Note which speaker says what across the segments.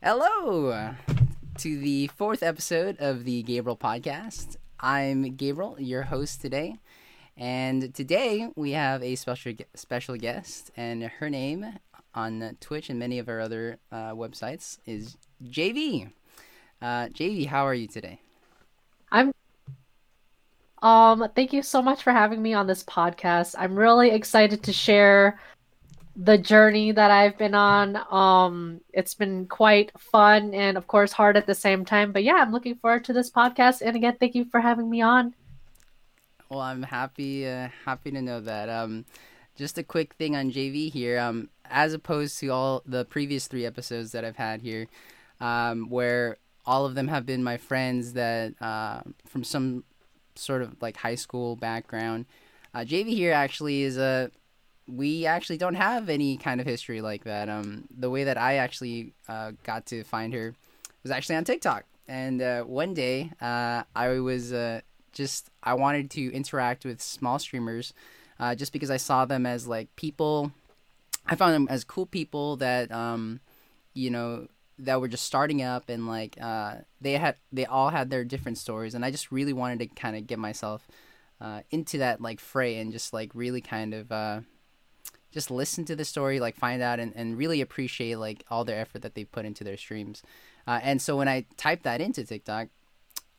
Speaker 1: Hello to the fourth episode of the Gabriel Podcast. I'm Gabriel, your host today, and today we have a special special guest, and her name on Twitch and many of our other uh, websites is JayV. Uh, JayV, how are you today?
Speaker 2: I'm. Um, thank you so much for having me on this podcast. I'm really excited to share the journey that I've been on. Um, it's been quite fun and, of course, hard at the same time. But yeah, I'm looking forward to this podcast. And again, thank you for having me on.
Speaker 1: Well, I'm happy uh, happy to know that. Um, just a quick thing on JayV here. Um, as opposed to all the previous three episodes that I've had here, um, where all of them have been my friends that uh, from some sort of like high school background. Uh, JayV here actually is a we actually don't have any kind of history like that. Um, the way that I actually uh, got to find her was actually on TikTok. And uh, one day, uh, I was uh, just I wanted to interact with small streamers, uh, just because I saw them as like people. I found them as cool people that, um, you know, that were just starting up and like uh, they had they all had their different stories, and I just really wanted to kind of get myself into that like fray and just like really kind of just listen to the story, like find out and, and really appreciate like all their effort that they put into their streams. Uh, and so when I typed that into TikTok,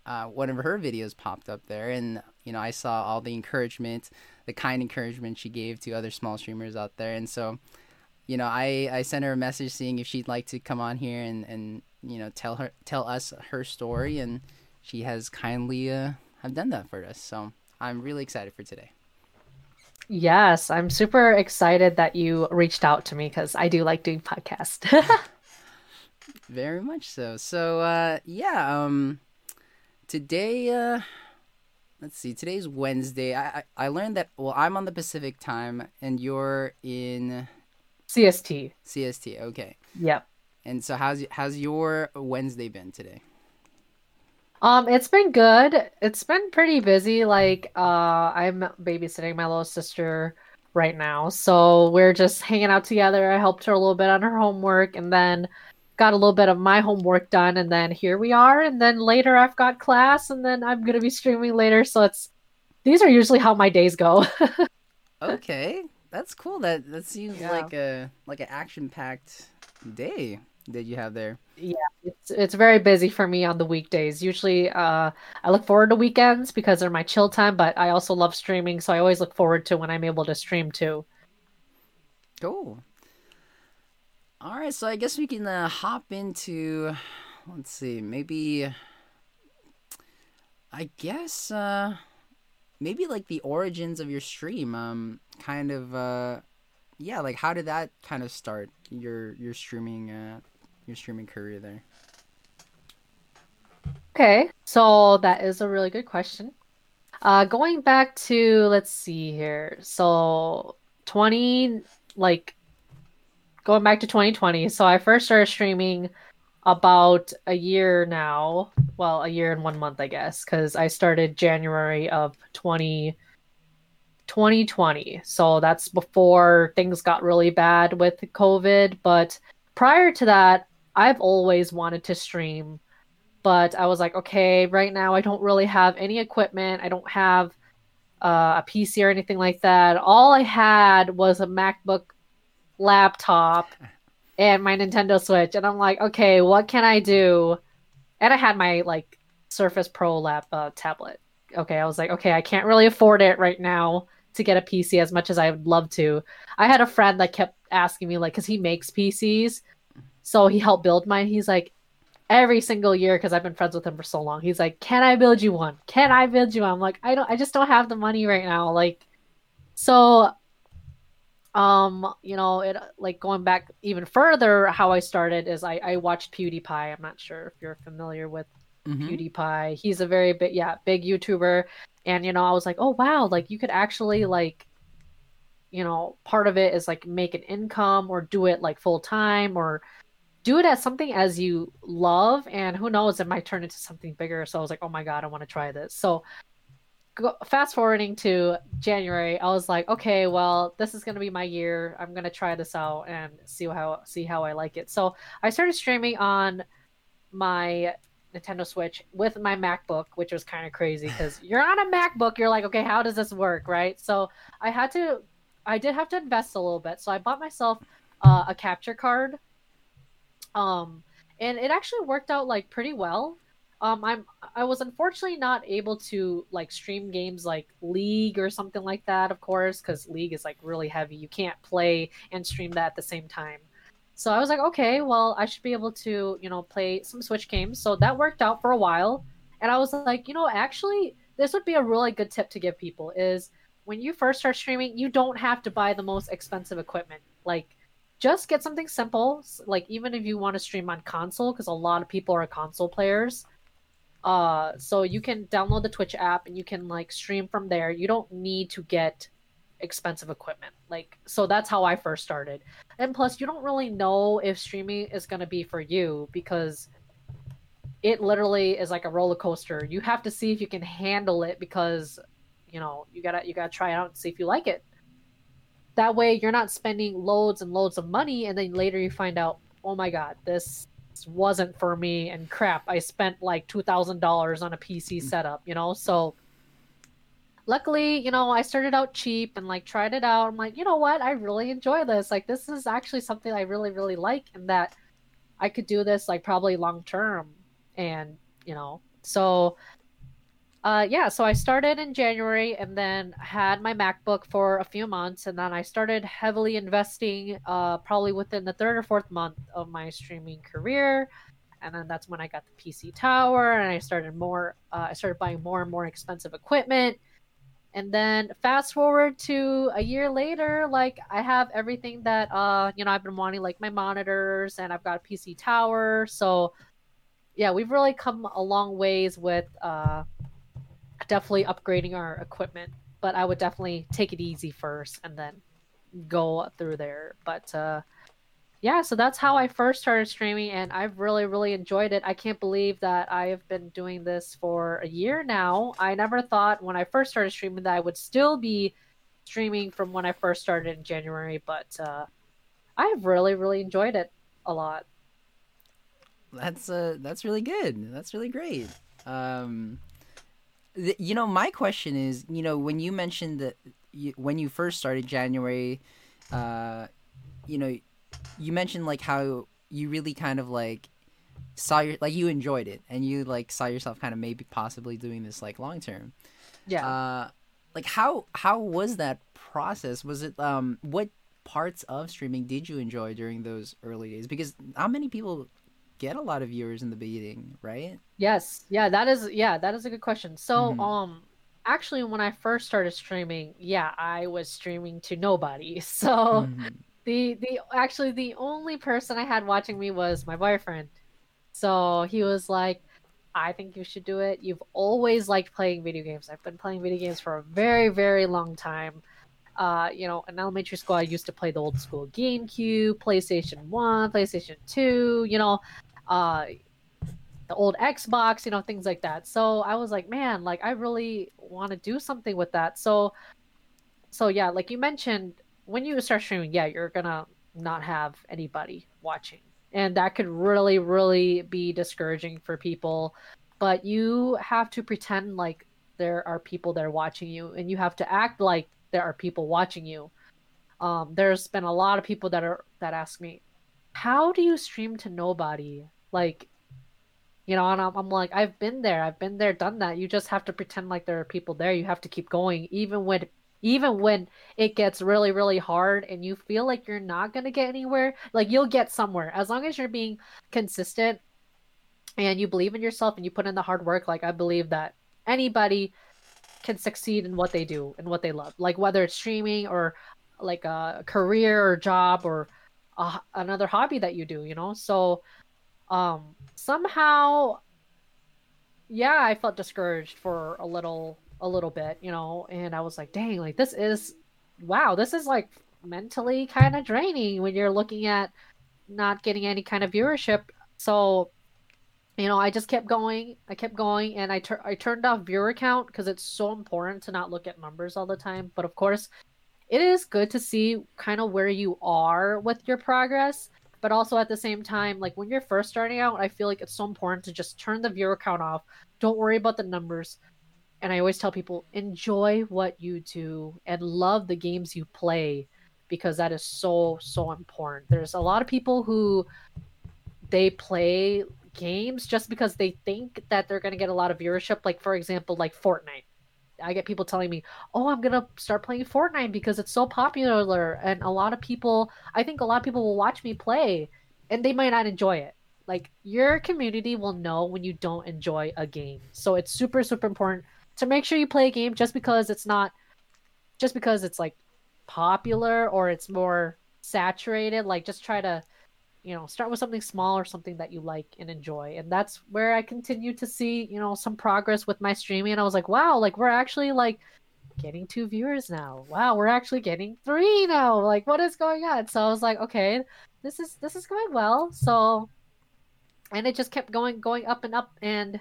Speaker 1: uh, one of her videos popped up there, and you know I saw all the encouragement, the kind encouragement she gave to other small streamers out there, and so you know I I sent her a message seeing if she'd like to come on here and and you know tell her tell us her story, and she has kindly uh, have done that for us. So I'm really excited for today.
Speaker 2: Yes, I'm super excited that you reached out to me because I do like doing podcasts.
Speaker 1: Very much so. So uh yeah, um today uh let's see, today's Wednesday. I, I I learned that well I'm on the Pacific time and you're in
Speaker 2: CST.
Speaker 1: CST, okay.
Speaker 2: Yep.
Speaker 1: And so how's how's your Wednesday been today?
Speaker 2: Um, it's been good. It's been pretty busy. Like, uh, I'm babysitting my little sister right now, so we're just hanging out together. I helped her a little bit on her homework, and then got a little bit of my homework done, and then here we are. And then later, I've got class, and then I'm gonna be streaming later. So it's these are usually how my days go.
Speaker 1: okay, that's cool. That that seems yeah. like a like an action packed day that you have there.
Speaker 2: Yeah, it's it's very busy for me on the weekdays. Usually, uh, I look forward to weekends because they're my chill time. But I also love streaming, so I always look forward to when I'm able to stream too.
Speaker 1: Cool. All right, so I guess we can uh, hop into. Let's see, maybe. I guess uh, maybe like the origins of your stream. Um, kind of. Uh, yeah, like how did that kind of start your your streaming uh, your streaming career there?
Speaker 2: Okay, so that is a really good question. Uh, going back to let's see here, so twenty like going back to 2020. So I first started streaming about a year now. Well, a year and one month, I guess, because I started January of 20. 2020. So that's before things got really bad with COVID. But prior to that, I've always wanted to stream, but I was like, okay, right now I don't really have any equipment. I don't have uh, a PC or anything like that. All I had was a MacBook laptop and my Nintendo Switch. And I'm like, okay, what can I do? And I had my like Surface Pro lap uh, tablet. Okay, I was like, okay, I can't really afford it right now to get a PC as much as I would love to. I had a friend that kept asking me like, because he makes PCs, so he helped build mine. He's like, every single year, because I've been friends with him for so long, he's like, Can I build you one? Can I build you one? I'm like, I don't I just don't have the money right now. Like so um, you know, it like going back even further, how I started is I, I watched PewDiePie. I'm not sure if you're familiar with mm-hmm. PewDiePie. He's a very big yeah, big YouTuber. And you know, I was like, oh wow, like you could actually like you know, part of it is like make an income or do it like full time or do it as something as you love and who knows it might turn into something bigger so i was like oh my god i want to try this so go, fast forwarding to January, I was like, okay, well, this is gonna be my year. I'm gonna try this out and see how see how I like it. So I started streaming on my Nintendo Switch with my MacBook, which was kind of crazy because you're on a MacBook, you're like, okay, how does this work, right? So I had to, I did have to invest a little bit. So I bought myself uh, a capture card, um, and it actually worked out like pretty well. Um, I'm I was unfortunately not able to like stream games like League or something like that, of course, because League is like really heavy. You can't play and stream that at the same time. So I was like, okay, well, I should be able to, you know, play some Switch games. So that worked out for a while. And I was like, you know, actually, this would be a really good tip to give people is when you first start streaming, you don't have to buy the most expensive equipment. Like, just get something simple. Like, even if you want to stream on console, because a lot of people are console players. Uh, so you can download the Twitch app and you can like stream from there. You don't need to get expensive equipment. Like so that's how I first started. And plus you don't really know if streaming is going to be for you because it literally is like a roller coaster. You have to see if you can handle it because you know, you got to you got to try it out and see if you like it. That way you're not spending loads and loads of money and then later you find out, "Oh my god, this wasn't for me and crap, I spent like $2,000 on a PC mm. setup, you know?" So luckily, you know, I started out cheap and like tried it out. I'm like, you know what? I really enjoy this. Like, this is actually something I really, really like, and that I could do this like probably long term. And, you know, so uh, yeah, so I started in January and then had my MacBook for a few months, and then I started heavily investing uh, probably within the third or fourth month of my streaming career. And then that's when I got the PC tower, and I started more. Uh, I started buying more and more expensive equipment and then fast forward to a year later like i have everything that uh you know i've been wanting like my monitors and i've got a pc tower so yeah we've really come a long ways with uh definitely upgrading our equipment but i would definitely take it easy first and then go through there but uh yeah, so that's how I first started streaming, and I've really, really enjoyed it. I can't believe that I have been doing this for a year now. I never thought when I first started streaming that I would still be streaming from when I first started in January, but uh, I've really, really enjoyed it a lot.
Speaker 1: That's uh, that's really good. That's really great. Um, you know, my question is, you know, when you mentioned that you, when you first started January, uh, you know you mentioned like how you really kind of like saw your like you enjoyed it and you like saw yourself kind of maybe possibly doing this like long term.
Speaker 2: Yeah.
Speaker 1: Uh, like how how was that process? Was it um what parts of streaming did you enjoy during those early days? Because how many people get a lot of viewers in the beginning, right?
Speaker 2: Yes. Yeah, that is yeah, that is a good question. So mm-hmm. um actually when I first started streaming, yeah, I was streaming to nobody. So mm-hmm the the actually the only person I had watching me was my boyfriend. So he was like, I think you should do it. You've always liked playing video games. I've been playing video games for a very, very long time. Uh, you know, in elementary school, I used to play the old school GameCube, PlayStation 1, PlayStation 2, you know, uh, the old Xbox, you know, things like that. So I was like, man, like, I really want to do something with that. So, so yeah, like you mentioned, when you start streaming, yeah, you're gonna not have anybody watching, and that could really, really be discouraging for people. But you have to pretend like there are people that are watching you, and you have to act like there are people watching you. Um, there's been a lot of people that are that ask me, "How do you stream to nobody?" Like, you know, and I'm, I'm like, I've been there, I've been there, done that. You just have to pretend like there are people there. You have to keep going, even when even when it gets really really hard and you feel like you're not going to get anywhere like you'll get somewhere as long as you're being consistent and you believe in yourself and you put in the hard work like i believe that anybody can succeed in what they do and what they love like whether it's streaming or like a career or job or a, another hobby that you do you know so um somehow yeah i felt discouraged for a little a little bit, you know, and I was like, dang, like this is wow, this is like mentally kind of draining when you're looking at not getting any kind of viewership. So you know, I just kept going. I kept going, and I tur- I turned off viewer count because it's so important to not look at numbers all the time. But of course, it is good to see kind of where you are with your progress. But also at the same time, like when you're first starting out, I feel like it's so important to just turn the viewer count off. Don't worry about the numbers. And I always tell people enjoy what you do and love the games you play because that is so so important. There's a lot of people who they play games just because they think that they're going to get a lot of viewership like for example like Fortnite. I get people telling me, "Oh, I'm to start playing Fortnite because it's so popular." And a lot of people, I think a lot of people will watch me play and they might not enjoy it. Like your community will know when you don't enjoy a game. So it's super super important to make sure you play a game just because it's not just because it's like popular or it's more saturated like just try to you know start with something small or something that you like and enjoy. And that's where i continue to see you know some progress with my streaming. And i was like wow like we're actually like getting two viewers now. Wow we're actually getting three now. Like what is going on? So i was like okay this is this is going well. So and it just kept going going up and up. And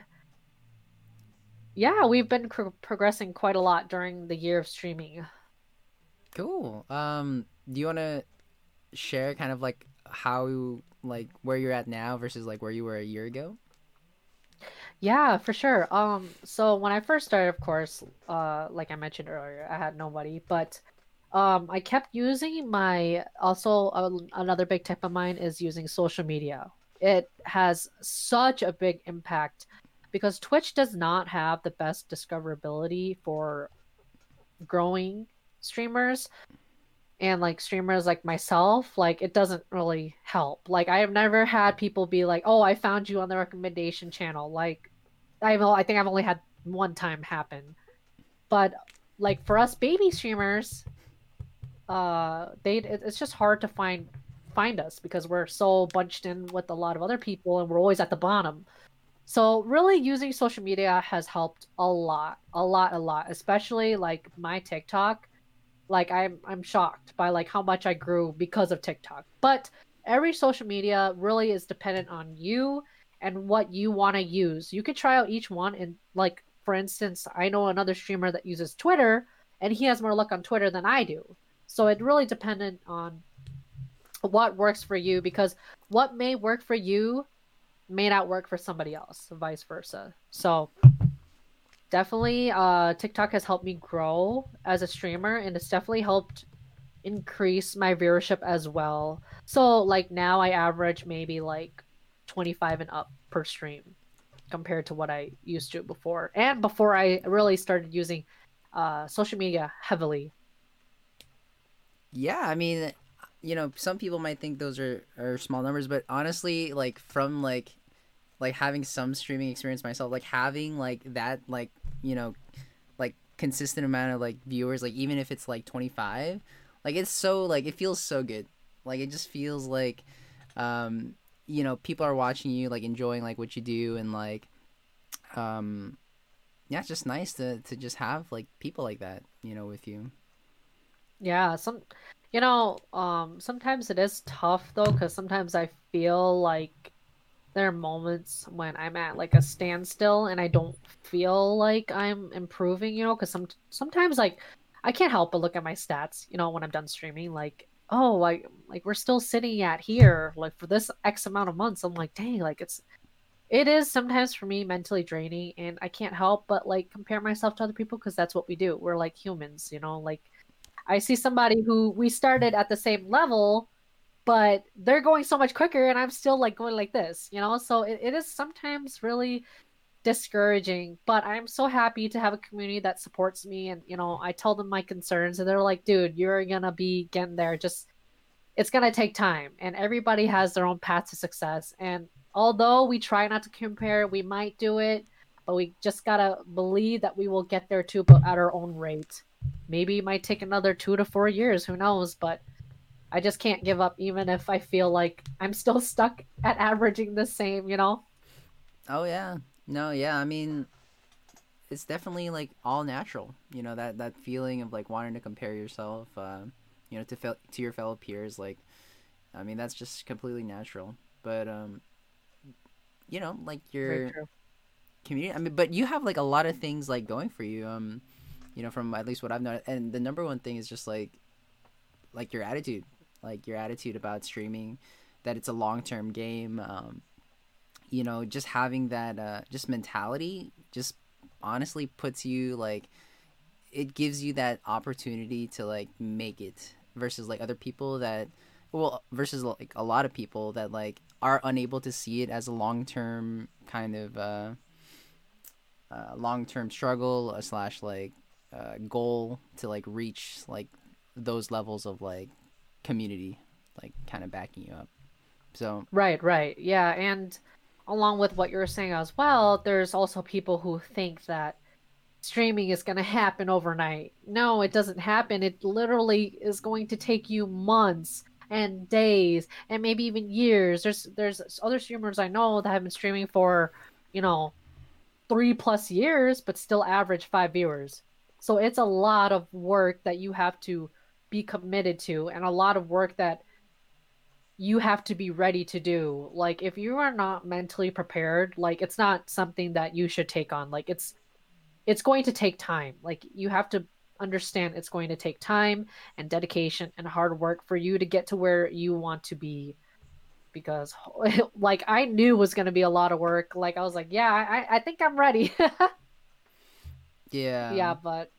Speaker 2: yeah we've been pro- progressing quite a lot during the year of streaming.
Speaker 1: Cool. Um, do you want to share kind of like how like where you're at now versus like where you were a year ago?
Speaker 2: Yeah, for sure. Um, so when I first started, of course, uh, like I mentioned earlier, I had nobody, but um, I kept using my also uh, another big tip of mine is using social media. It has such a big impact because Twitch does not have the best discoverability for growing streamers and like streamers like myself like it doesn't really help. Like i have never had people be like oh i found you on the recommendation channel. Like i've i think i've only had one time happen. But like for us baby streamers uh they it's just hard to find find us because we're so bunched in with a lot of other people and we're always at the bottom. So really using social media has helped a lot a lot a lot especially like my tiktok like I'm I'm shocked by like how much I grew because of TikTok. But every social media really is dependent on you and what you want to use. You could try out each one and like for instance, I know another streamer that uses Twitter and he has more luck on Twitter than I do. So it really dependent on what works for you because what may work for you may not work for somebody else, vice versa. So definitely uh TikTok has helped me grow as a streamer and it's definitely helped increase my viewership as well. So like now I average maybe like 25 and up per stream compared to what I used to before and before I really started using uh social media heavily.
Speaker 1: Yeah, I mean, you know, some people might think those are are small numbers, but honestly, like from like like having some streaming experience myself, like having like that like you know like consistent amount of like viewers, like even if it's like twenty five, like it's so like it feels so good. Like it just feels like um you know people are watching you like enjoying like what you do and like um yeah it's just nice to to just have like people like that you know with you
Speaker 2: yeah some you know um sometimes it is tough though because sometimes i feel like there are moments when I'm at like a standstill and I don't feel like I'm improving, you know, because some sometimes like I can't help but look at my stats, you know, when I'm done streaming, like oh, like like we're still sitting at here like for this X amount of months. I'm like, dang, like it's it is sometimes for me mentally draining, and I can't help but like compare myself to other people because that's what we do. We're like humans, you know, like. I see somebody who we started at the same level but they're going so much quicker and i'm still like going like this you know? So it, it is sometimes really discouraging but i'm so happy to have a community that supports me and you know i tell them my concerns and they're like dude you're gonna be getting there. Just it's gonna take time. And everybody has their own path to success and although we try not to compare we might do it but we just gotta believe that we will get there too but at our own rate. Maybe it might take another two to four years who knows? But I just can't give up even if I feel like I'm still stuck at averaging the same, you know?
Speaker 1: Oh yeah. No, yeah, I mean it's definitely like all natural, you know, that that feeling of like wanting to compare yourself uh, you know to fel- to your fellow peers like I mean that's just completely natural. But um you know, like your community. I mean, but you have like a lot of things like going for you. Um, you know, from at least what I've known, and the number one thing is just like, like your attitude, like your attitude about streaming, that it's a long term game. Um, you know, just having that uh, just mentality, just honestly puts you like, it gives you that opportunity to like make it versus like other people that well versus like a lot of people that like are unable to see it as a long term kind of uh, uh long term struggle uh, slash like uh, goal to like reach like those levels of like community like kind of backing you up so
Speaker 2: Right, right. Yeah, and along with what you're saying as well, there's also people who think that streaming is going to happen overnight. No, it doesn't happen. It literally is going to take you months and days and maybe even years. There's there's other streamers I know that have been streaming for, you know, 3 plus years but still average 5 viewers. So it's a lot of work that you have to be committed to and a lot of work that you have to be ready to do. Like if you are not mentally prepared, like it's not something that you should take on. Like it's it's going to take time. Like you have to understand it's going to take time and dedication and hard work for you to get to where you want to be because like I knew was going to be a lot of work. Like I was like, yeah, I I think I'm ready.
Speaker 1: yeah
Speaker 2: yeah, but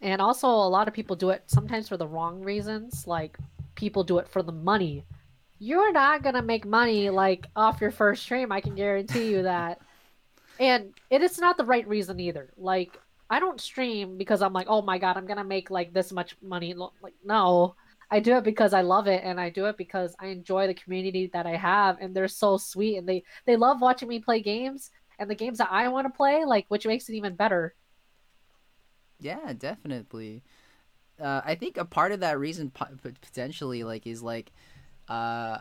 Speaker 2: and also a lot of people do it sometimes for the wrong reasons. Like people do it for the money. You're not gonna make money like off your first stream. I can guarantee you that. and it is not the right reason either. Like I don't stream because I'm like, oh my god, I'm gonna make like this much money. Like no, I do it because I love it, and I do it because I enjoy the community that I have, and they're so sweet, and they they love watching me play games, and the games that I want to play, like which makes it even better.
Speaker 1: Yeah, definitely. Uh, I think a part of that reason potentially like is like, uh,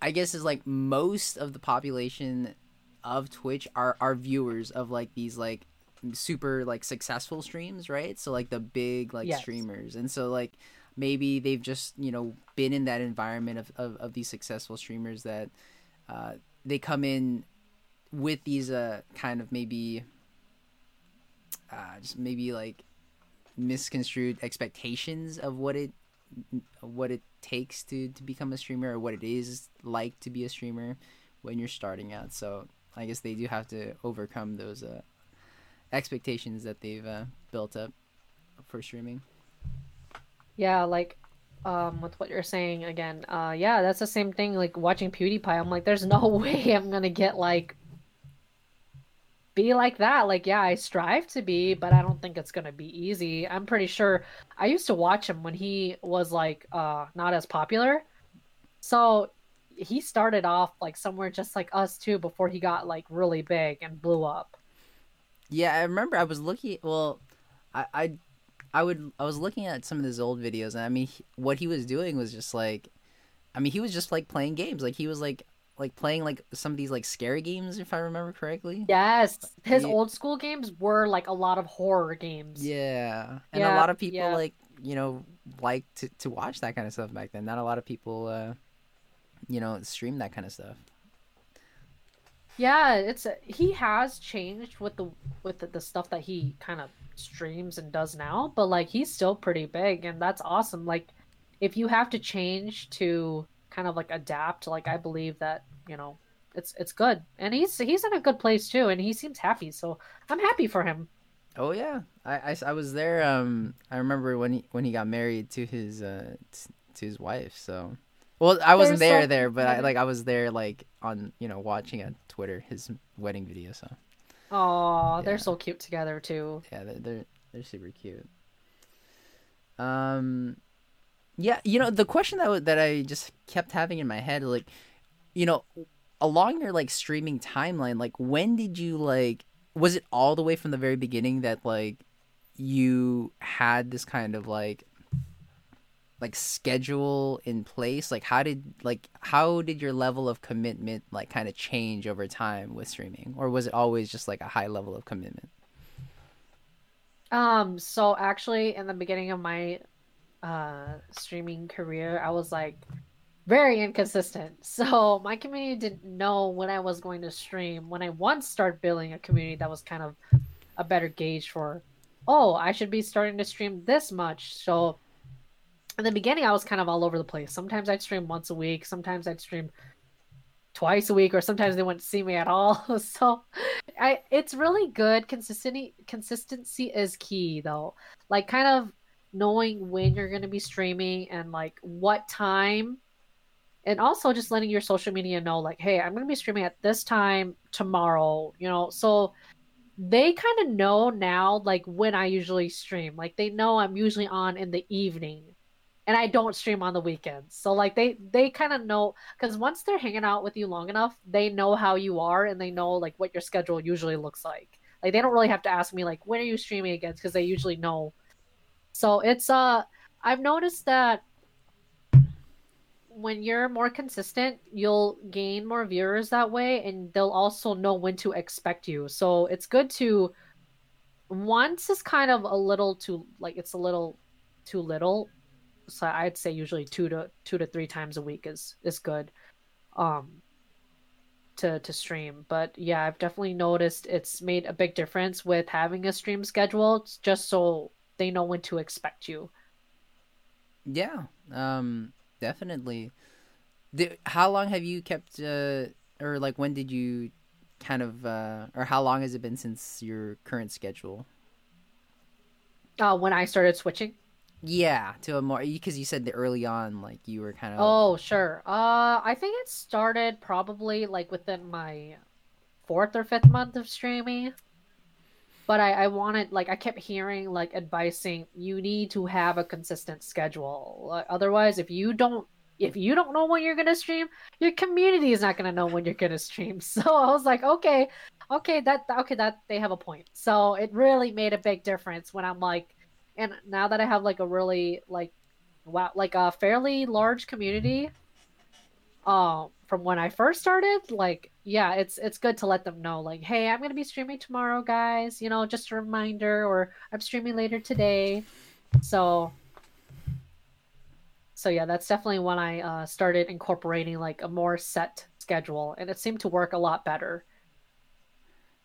Speaker 1: I guess is like most of the population of Twitch are are viewers of like these like super like successful streams, right? So like the big like
Speaker 2: Yes.
Speaker 1: streamers, and so like maybe they've just you know been in that environment of of, of these successful streamers that uh, they come in with these uh kind of maybe uh, just maybe like misconstrued expectations of what it what it takes to to become a streamer or what it is like to be a streamer when you're starting out. So I guess they do have to overcome those uh, expectations that they've uh, built up for streaming.
Speaker 2: Yeah, like um with what you're saying again, uh yeah, that's the same thing like watching PewDiePie. I'm like there's no way I'm to get like be like that. Like yeah, I strive to be, but I don't think it's to be easy. I'm pretty sure I used to watch him when he was like uh not as popular. So he started off like somewhere just like us too before he got like really big and blew up.
Speaker 1: Yeah, I remember I was looking. Well, I, I, I would. I was looking at some of his old videos, and I mean, he- what he was doing was just like, I mean, he was just like playing games. Like he was like, like playing like some of these like scary games, if I remember correctly.
Speaker 2: Yes, his old school games were like a lot of horror games.
Speaker 1: Yeah, and a lot of people
Speaker 2: yeah.
Speaker 1: like you know like to to watch that kind of stuff back then. Not a lot of people, uh, you know, stream that kind of stuff.
Speaker 2: Yeah, it's he has changed with the with the, the stuff that he kind of streams and does now, but like he's still pretty big and that's awesome. Like if you have to change to kind of like adapt, like I believe that, you know, it's it's good. And he's he's in a good place too and he seems happy. So I'm happy for him.
Speaker 1: Oh yeah, I, I, I was there. Um, I remember when he when he got married to his uh t- to his wife. So, well, I wasn't
Speaker 2: They're
Speaker 1: there
Speaker 2: so
Speaker 1: there, but I like I was there like on you know watching on Twitter his wedding video. So
Speaker 2: Oh, they're so cute together too.
Speaker 1: yeah, they're they're, they're super cute. Um, yeah, you know the question that that I just kept having in my head, like, you know, along your like streaming timeline, like when did you like? Was it all the way from the very beginning that like you had this kind of like like schedule in place like how did like how did your level of commitment like kind of change over time with streaming or was it always just like a high level of commitment
Speaker 2: Um, so actually in the beginning of my uh streaming career, I was like very inconsistent. So my community didn't know when I was going to stream. When I once started building a community that was kind of a better gauge for, oh, I should be starting to stream this much. So in the beginning, I was kind of all over the place. Sometimes I'd stream once a week. Sometimes I'd stream twice a week, or sometimes they wouldn't see me at all. so I, it's really good. Consistency, consistency is key, though. Like kind of knowing when you're going to be streaming and like what time. And also just letting your social media know like hey i'm going to be streaming at this time tomorrow you know? So they kind of know now like when i usually stream. Like they know i'm usually on in the evening and i don't stream on the weekends. So like they they kind of know because once they're hanging out with you long enough they know how you are and they know like what your schedule usually looks like. Like they don't really have to ask me like when are you streaming again? Because they usually know so it's uh i've noticed that when you're more consistent, you'll gain more viewers that way, and they'll also know when to expect you. So it's good to once is kind of a little too like it's a little too little. So I'd say usually two to two to three times a week is is good. Um to to stream. But yeah, I've definitely noticed it's made a big difference with having a stream schedule just so they know when to expect you.
Speaker 1: Yeah. Um definitely. how long have you kept, uh, or like when did you kind of, uh, or how long has it been since your current schedule?
Speaker 2: Uh, when I started switching.
Speaker 1: Yeah, to a more because you said that early on, like you were kind of.
Speaker 2: Oh sure. Uh, I think it started probably like within my fourth or fifth month of streaming. But I, I wanted like I kept hearing like advising you need to have a consistent schedule. Uh, otherwise, if you don't if you don't know when you're gonna stream, your community is not gonna know when you're gonna stream. So I was like, okay, okay, that okay, that they have a point. So it really made a big difference when I'm like, and now that I have like a really like, wow, like a fairly large community, um, from when I first started, like, yeah, it's it's good to let them know, like, hey, I'm gonna be streaming tomorrow, guys. You know, just a reminder, or I'm streaming later today. So so yeah, that's definitely when I uh, started incorporating like a more set schedule, and it seemed to work a lot better.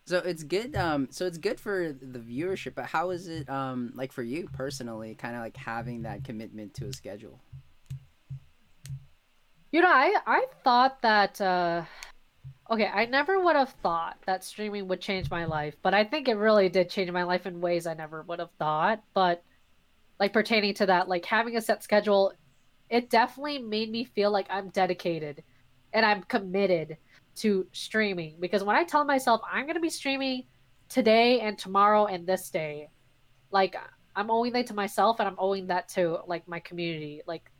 Speaker 1: So it's good. Um, so it's good for the viewership, but how is it um like for you personally, kind of like having that commitment to a schedule?
Speaker 2: You know, I I thought that. Uh, okay, I never would have thought that streaming would change my life, but I think it really did change my life in ways I never would have thought. But like pertaining to that, like having a set schedule it definitely made me feel like I'm dedicated and I'm committed to streaming because when I tell myself I'm going to be streaming today and tomorrow and this day, like I'm owing that to myself and I'm owing that to like my community, like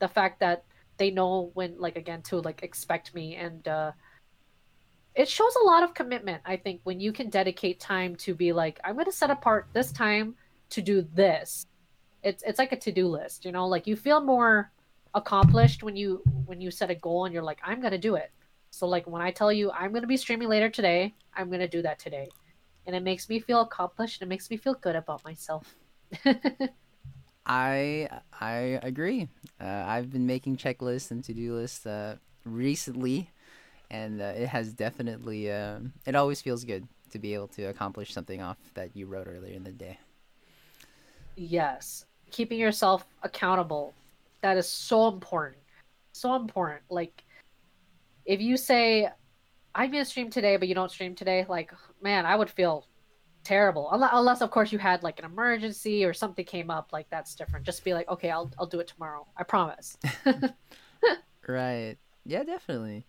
Speaker 2: the fact that they know when like again to like expect me. And uh it shows a lot of commitment i think when you can dedicate time to be like i'm going to set apart this time to do this. It's it's like a to-do list you know? Like you feel more accomplished when you when you set a goal and you're like i'm gonna do it. So like when i tell you i'm gonna be streaming later today i'm gonna do that today. And it makes me feel accomplished and it makes me feel good about myself
Speaker 1: i i agree uh, i've been making checklists and to-do lists uh, recently and uh, it has definitely uh, it always feels good to be able to accomplish something off that you wrote earlier in the day
Speaker 2: yes keeping yourself accountable. That is so important. So important. Like if you say I'm gonna stream today, but you don't stream today, like man, I would feel terrible. Unless, unless of course you had like an emergency or something came up, like that's different. Just be like, okay, I'll I'll do it tomorrow. I promise.
Speaker 1: right. Yeah, definitely.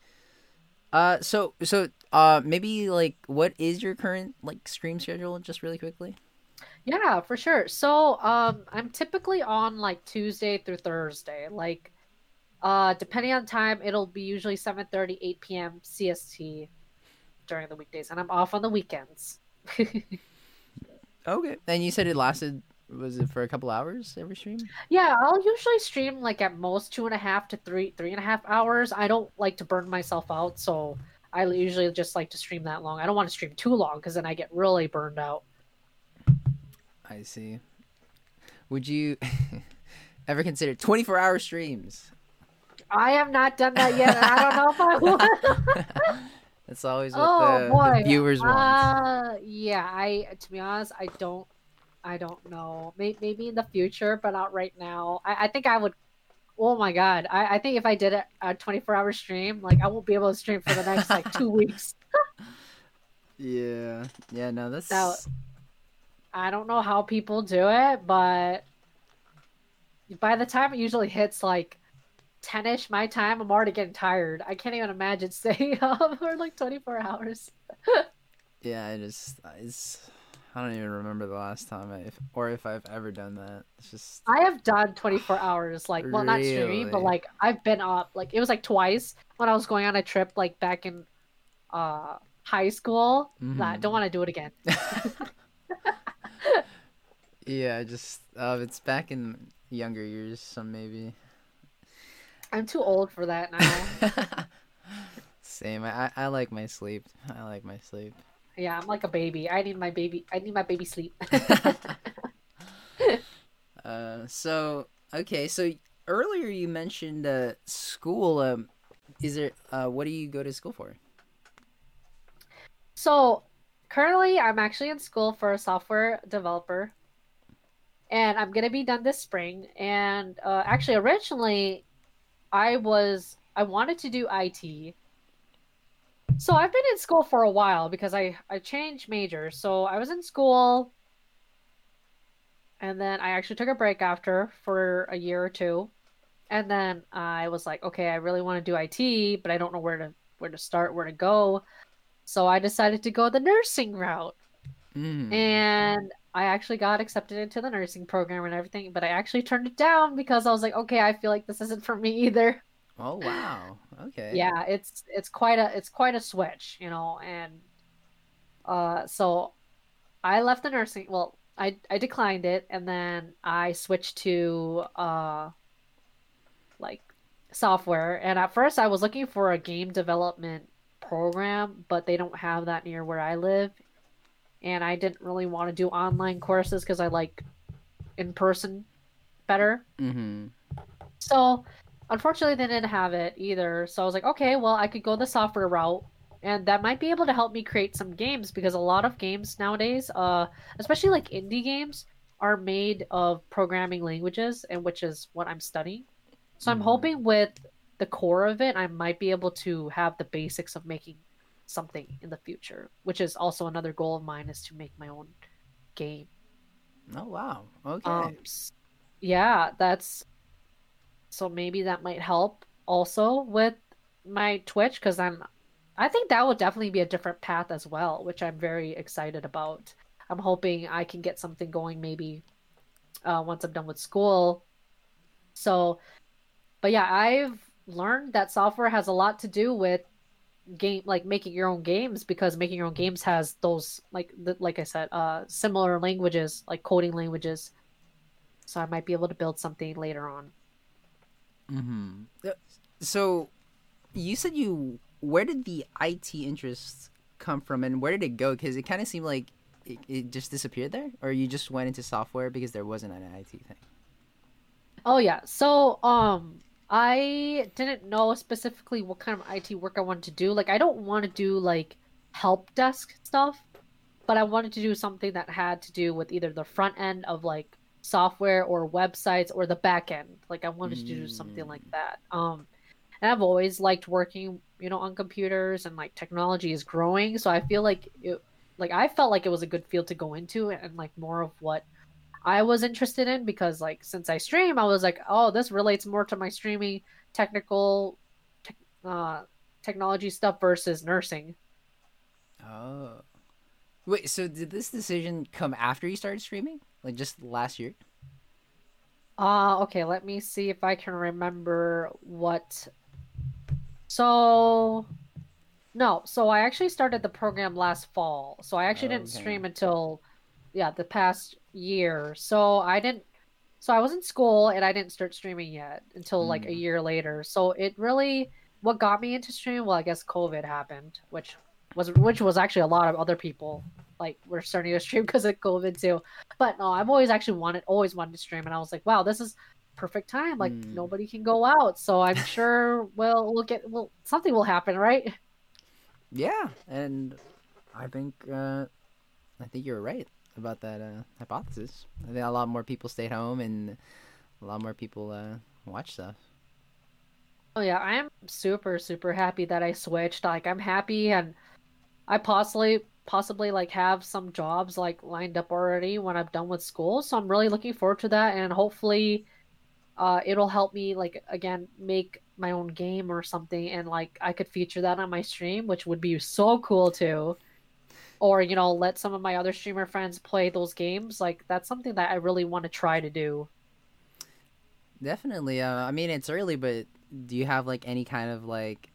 Speaker 1: Uh, so so uh, maybe like, what is your current like stream schedule? Just really quickly.
Speaker 2: Yeah, for sure. So, um, I'm typically on like Tuesday through Thursday. Like, uh, depending on time, it'll be usually 7:30, 8 p.m. CST during the weekdays, and I'm off on the weekends.
Speaker 1: okay. And you said it lasted. Was it for a couple hours every stream?
Speaker 2: Yeah, I'll usually stream like at most two and a half to three, three and a half hours. I don't like to burn myself out, so I usually just like to stream that long. I don't want to stream too long because then I get really burned out.
Speaker 1: I see. Would you ever consider 24 hour streams?
Speaker 2: I have not done that yet, and I don't know if I will.
Speaker 1: It's always what
Speaker 2: oh
Speaker 1: the,
Speaker 2: boy,
Speaker 1: the viewers want.
Speaker 2: Uh, yeah, I to be honest, I don't, I don't know. Maybe, maybe in the future, but not right now. I, I think I would. Oh my god, I, I think if I did a, a 24 hour stream, like I won't be able to stream for the next like two weeks.
Speaker 1: yeah, yeah, no, that's.
Speaker 2: Now, I don't know how people do it, but by the time it usually hits like 10ish my time, I'm already getting tired. I can't even imagine staying up for like 24 hours.
Speaker 1: yeah, I just it's I don't even remember the last time I or if I've ever done that. It's just
Speaker 2: I have done 24 hours like well not streaming, but like I've been up like it was like twice when I was going on a trip like back in uh high school. Nah,
Speaker 1: Mhm.
Speaker 2: don't want to do it again.
Speaker 1: yeah, just uh, it's back in younger years, so maybe.
Speaker 2: I'm too old for that now.
Speaker 1: Same. I, I like my sleep. I like my sleep.
Speaker 2: yeah, I'm like a baby. I need my baby. I need my baby sleep.
Speaker 1: uh, so okay, so earlier you mentioned uh, school. Um, is there uh, what do you go to school for?
Speaker 2: So currently, I'm actually in school for a software developer, and I'm gonna be done this spring. And uh, actually, originally, I was I wanted to do IT. So I've been in school for a while because I I changed majors. So I was in school, and then I actually took a break after for a year or two, and then I was like, okay, I really want to do IT, but I don't know where to where to start, where to go. So I decided to go the nursing route.
Speaker 1: Mm.
Speaker 2: And I actually got accepted into the nursing program and everything, but I actually turned it down because I was like, okay, I feel like this isn't for me either.
Speaker 1: Oh wow. Okay.
Speaker 2: Yeah, it's it's quite a it's quite a switch, you know, and uh so I left the nursing well, I I declined it and then I switched to uh like software and at first I was looking for a game development program, but they don't have that near where I live. And I didn't really want to do online courses because I like in person better.
Speaker 1: Mm-hmm.
Speaker 2: So, unfortunately, they didn't have it either. So I was like, okay, well, I could go the software route, and that might be able to help me create some games because a lot of games nowadays, uh, especially like indie games, are made of programming languages, and which is what I'm studying. So I'm
Speaker 1: Mhm.
Speaker 2: hoping with the core of it, I might be able to have the basics of making something in the future, which is also another goal of mine is to make my own game.
Speaker 1: Oh wow. Okay.
Speaker 2: Um, yeah, that's so maybe that might help also with my Twitch because I'm, I think that would definitely be a different path as well, which I'm very excited about. I'm hoping I can get something going maybe uh, once I'm done with school. So, but yeah, I've learned that software has a lot to do with game like making your own games because making your own games has those like the, like I said uh similar languages like coding languages so I might be able to build something later on.
Speaker 1: Mm-hmm. So, you said you. Where did the IT interest come from, and where did it go? Because it kind of seemed like it, it just disappeared there, or you just went into software because there wasn't an IT thing.
Speaker 2: Oh yeah. So um I didn't know specifically what kind of IT work I wanted to do. Like I don't want to do like help desk stuff, but I wanted to do something that had to do with either the front end of like software or websites or the back end. Like I wanted to do something like that. Um and I've always liked working, you know, on computers and like technology is growing, so I feel like it like I felt like it was a good field to go into and like more of what I was interested in because like since I stream, I was like, oh, this relates more to my streaming technical tech uh, technology stuff versus nursing.
Speaker 1: Oh. Wait, so did this decision come after you started streaming? Like just last year?
Speaker 2: Uh okay, let me see if I can remember what so no, so I actually started the program last fall. So I actually didn't stream until yeah, the past year. So I didn't so I was in school and I didn't start streaming yet until like a
Speaker 1: Mm.
Speaker 2: year later. So it really what got me into streaming, well, I guess COVID happened, which was which was actually a lot of other people like were starting to stream because of COVID too. But no, I've always actually wanted always wanted to stream and I was like, wow, this is perfect time. Like
Speaker 1: Mm.
Speaker 2: nobody can go out, so I'm sure we'll we'll get well something will happen, right?
Speaker 1: Yeah, and I think uh, I think you're right about that uh, hypothesis. I think a lot more people stayed home and a lot more people uh, watch stuff.
Speaker 2: Oh yeah, I am super super happy that I switched. Like I'm happy and I possibly possibly like have some jobs like lined up already when I'm done with school. So I'm really looking forward to that and hopefully uh it'll help me like again make my own game or something and like I could feature that on my stream, which would be so cool too. Or, you know, let some of my other streamer friends play those games. Like that's something that I really want to try to do.
Speaker 1: Definitely. Uh, I mean, it's early, but do you have like any kind of like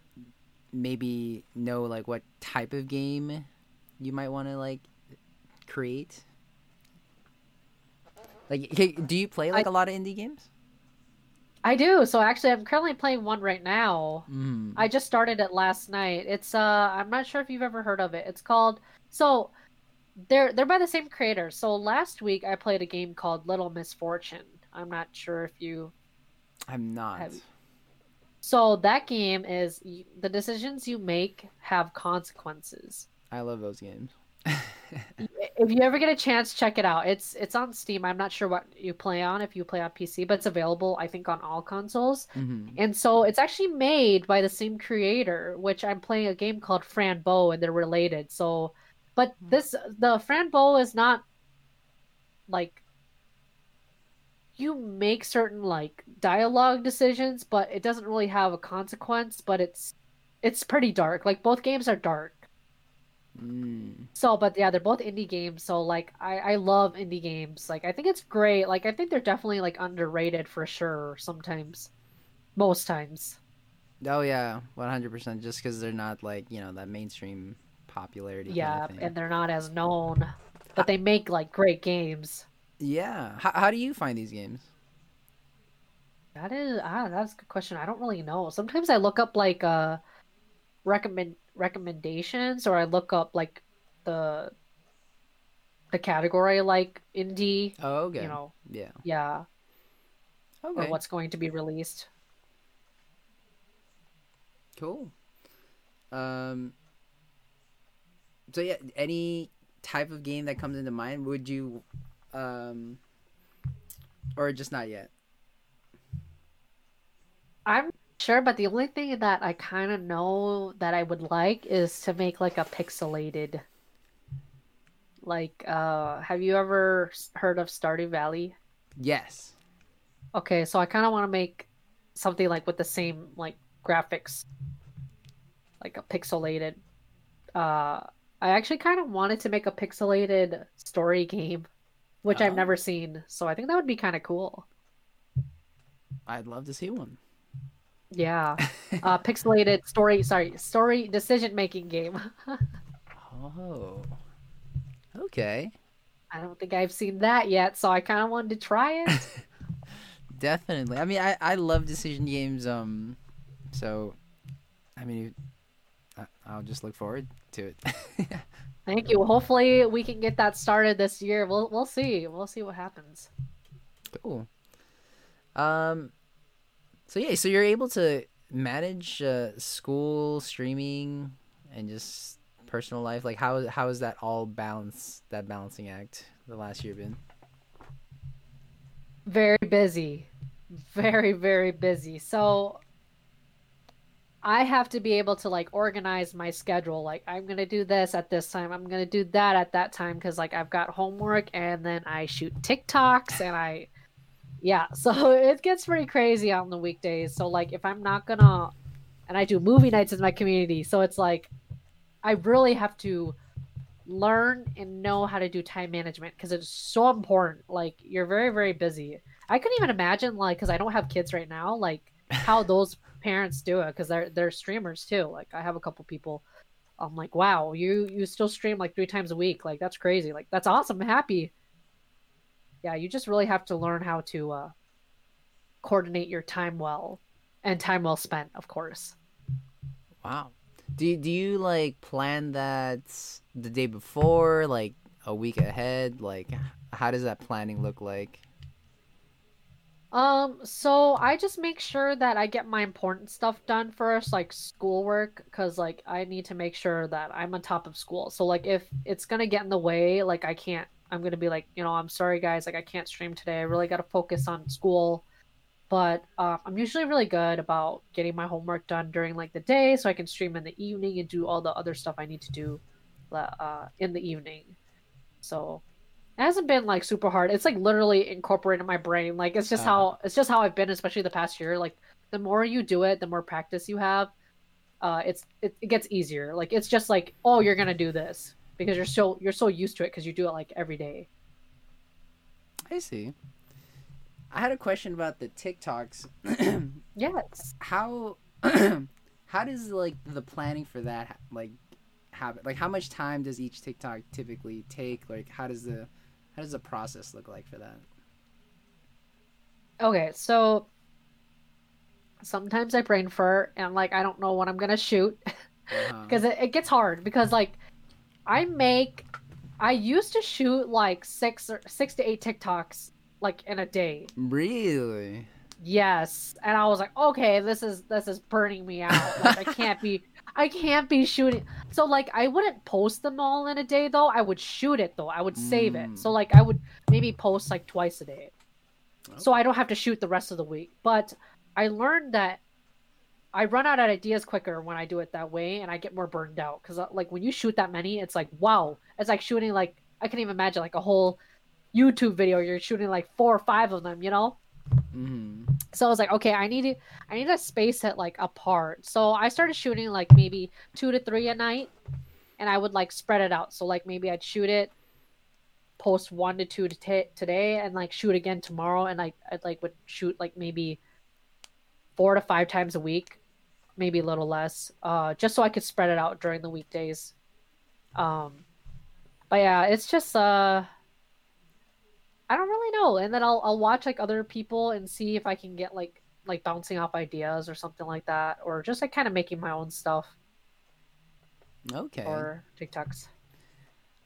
Speaker 1: maybe know like what type of game you might want to like create? Like, do you play like
Speaker 2: I-
Speaker 1: a lot of indie games?
Speaker 2: I do. So actually I'm currently playing one right now.
Speaker 1: Mm.
Speaker 2: I just started it last night. It's uh I'm not sure if you've ever heard of it. It's called so they're they're by the same creator. So last week I played a game called Little Misfortune. I'm not sure if you
Speaker 1: I'm not.
Speaker 2: Have- So that game is the decisions you make have consequences.
Speaker 1: I love those games.
Speaker 2: If you ever get a chance, check it out. It's it's on Steam. I'm not sure what you play on if you play on PC, but it's available I think on all consoles.
Speaker 1: hmm
Speaker 2: And so it's actually made by the same creator, which I'm playing a game called Fran Bow and they're related. So but this the Fran Bow is not like you make certain like dialogue decisions, but it doesn't really have a consequence, but it's it's pretty dark. Like both games are dark.
Speaker 1: Mm.
Speaker 2: So, but yeah, they're both indie games. So, like, I I love indie games. Like, I think it's great. Like, I think they're definitely like underrated for sure. Sometimes, most times.
Speaker 1: Oh yeah, one hundred percent. Just because they're not like you know that mainstream popularity. kind
Speaker 2: Yeah,
Speaker 1: of thing.
Speaker 2: and they're not as known, but they make like great games.
Speaker 1: yeah. How, how do you find these games?
Speaker 2: That is ah, that's a good question. I don't really know. Sometimes I look up like uh recommend recommendations, or I look up like the the category like indie.
Speaker 1: Oh okay.
Speaker 2: You know,
Speaker 1: Yeah.
Speaker 2: yeah,
Speaker 1: Okay.
Speaker 2: or what's going to be released.
Speaker 1: Cool. Um. So yeah, any type of game that comes into mind, would you, um, or just not yet?
Speaker 2: I'm sure, but the only thing that I kind of know that I would like is to make like a pixelated. Like, uh, have you ever heard of Stardew Valley?
Speaker 1: Yes.
Speaker 2: Okay, so I kind of want to make something like with the same like graphics, like a pixelated. Uh, I actually kind of wanted to make a pixelated story game, which I've
Speaker 1: Oh.
Speaker 2: never seen. So I think that would be kind of cool.
Speaker 1: I'd love to see one.
Speaker 2: Yeah, uh, pixelated story. Sorry, story decision making game.
Speaker 1: Oh. Okay.
Speaker 2: I don't think I've seen that yet, so I kind of wanted to try it.
Speaker 1: Definitely. I mean, I I love decision games. Um, so, I mean, I'll just look forward to it.
Speaker 2: Thank you. Hopefully, we can get that started this year. We'll we'll see. We'll see what happens.
Speaker 1: Cool. Um, so yeah, so you're able to manage uh, school, streaming, and just personal life. Like how how is that all balance that balancing act the last year been?
Speaker 2: Very busy. Very very busy. So I have to be able to like organize my schedule. Like I'm going to do this at this time. I'm going to do that at that time cuz like I've got homework and then I shoot TikToks and I yeah, so it gets pretty crazy on the weekdays. So like if I'm not going to and I do movie nights in my community. So it's like I really have to learn and know how to do time management because it's so important. Like you're very very busy. I couldn't even imagine like because I don't have kids right now, like how those parents do it because they're they're streamers too. Like I have a couple people. I'm like, wow, you you still stream like three times a week. Like that's crazy. Like that's awesome. I'm happy. Yeah, you just really have to learn how to uh, coordinate your time well, and time well spent, of course.
Speaker 1: Wow. Do do you like plan that the day before, like a week ahead? Like how does that planning look like?
Speaker 2: Um, so I just make sure that I get my important stuff done first, like schoolwork, because like I need to make sure that I'm on top of school. So like if it's gonna get in the way, like I can't I'm gonna be like, you know, I'm sorry guys, like I can't stream today. I really gotta focus on school. But uh, I'm usually really good about getting my homework done during like the day, so I can stream in the evening and do all the other stuff I need to do uh, in the evening. So it hasn't been like super hard. It's like literally incorporated in my brain. Like it's just uh, how it's just how I've been, especially the past year. Like the more you do it, the more practice you have. Uh, it's it, it gets easier. Like it's just like, oh, you're gonna do this because you're so you're so used to it because you do it like every day.
Speaker 1: I see. I had a question about the TikToks.
Speaker 2: yes.
Speaker 1: How how does like the planning for that like happen? Like how much time does each TikTok typically take? Like how does the how does the process look like for that?
Speaker 2: Okay, so sometimes I brain fart and like I don't know what I'm gonna shoot because uh-huh. it, it gets hard because like I make I used to shoot like six or six to eight TikToks like in a day.
Speaker 1: Really?
Speaker 2: Yes. And I was like, okay, this is this is burning me out. Like I can't be I can't be shooting. So like I wouldn't post them all in a day though. I would shoot it though. I would save mm. it. So like I would maybe post like twice a day. Okay. So I don't have to shoot the rest of the week. But I learned that I run out of ideas quicker when I do it that way, and I get more burned out. Because uh, like when you shoot that many, it's like wow, it's like shooting like I can even imagine like a whole YouTube video. You're shooting like four or five of them, you know. Mm-hmm. So I was like, okay, I need to, I need to space it like apart. So I started shooting like maybe two to three a night, and I would like spread it out. So like maybe I'd shoot it, post one to two to t- today, and like shoot again tomorrow, and like I'd like would shoot like maybe four to five times a week maybe a little less, uh, just so I could spread it out during the weekdays. Um, but yeah, it's just uh, I don't really know. And then I'll I'll watch like other people and see if I can get like like bouncing off ideas or something like that, or just like kind of making my own stuff.
Speaker 1: Okay.
Speaker 2: Or TikToks.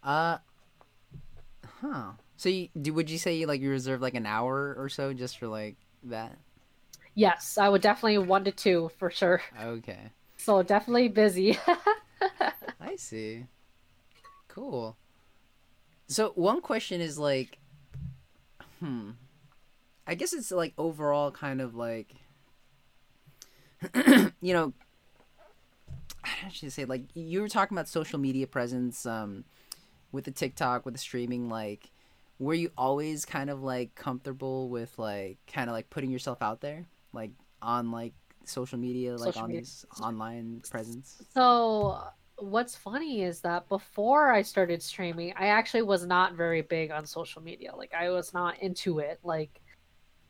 Speaker 1: Uh. Huh. So you, do would you say you like you reserve like an hour or so just for like that?
Speaker 2: Yes, I would definitely one to two for sure.
Speaker 1: Okay.
Speaker 2: So definitely busy.
Speaker 1: I see. Cool. So one question is like, hmm, I guess it's like overall kind of like, you know, I should say like you were talking about social media presence, um, with the TikTok, with the streaming, like, were you always kind of like comfortable with like kind of like putting yourself out there? like on like social media, like social on media. these online presence?
Speaker 2: So what's funny is that before I started streaming, I actually was not very big on social media. Like I was not into it. Like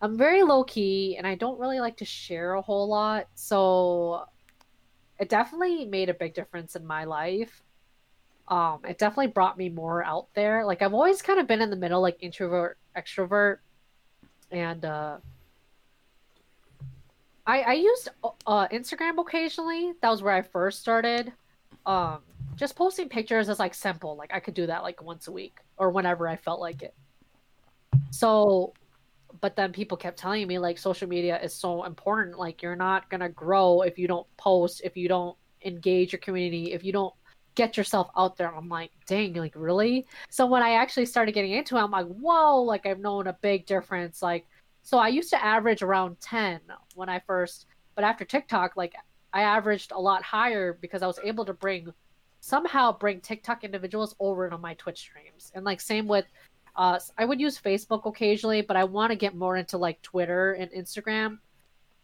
Speaker 2: I'm very low key and I don't really like to share a whole lot. So it definitely made a big difference in my life. Um, it definitely brought me more out there. Like I've always kind of been in the middle, like introvert, extrovert, and uh, I I used uh, Instagram occasionally. That was where I first started. Um, just posting pictures is like simple. Like I could do that like once a week or whenever I felt like it. So, but then people kept telling me like social media is so important. Like you're not gonna grow if you don't post, if you don't engage your community, if you don't get yourself out there. I'm like, dang, like really? So when I actually started getting into it, I'm like, whoa, like I've known a big difference. Like so I used to average around 10 when I first, but after TikTok, like I averaged a lot higher because I was able to bring somehow bring TikTok individuals over into my Twitch streams. And like same with uh I would use Facebook occasionally, but I want to get more into like Twitter and Instagram.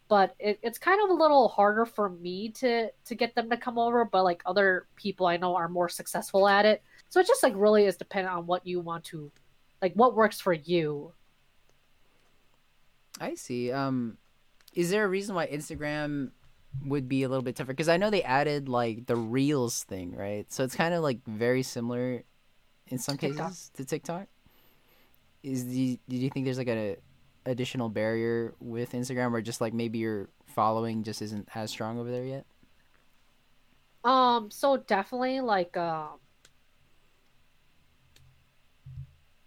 Speaker 2: But it, it's kind of a little harder for me to to get them to come over, but like other people I know are more successful at it. So it just like really is dependent on what you want to like what works for you
Speaker 1: I see. Um, is there a reason why Instagram would be a little bit tougher? Because I know they added like the Reels thing, right? So it's kind of like very similar in some TikTok. cases to TikTok. Is the did you think there's like a additional barrier with Instagram, or just like maybe your following just isn't as strong over there yet?
Speaker 2: Um. So definitely like um.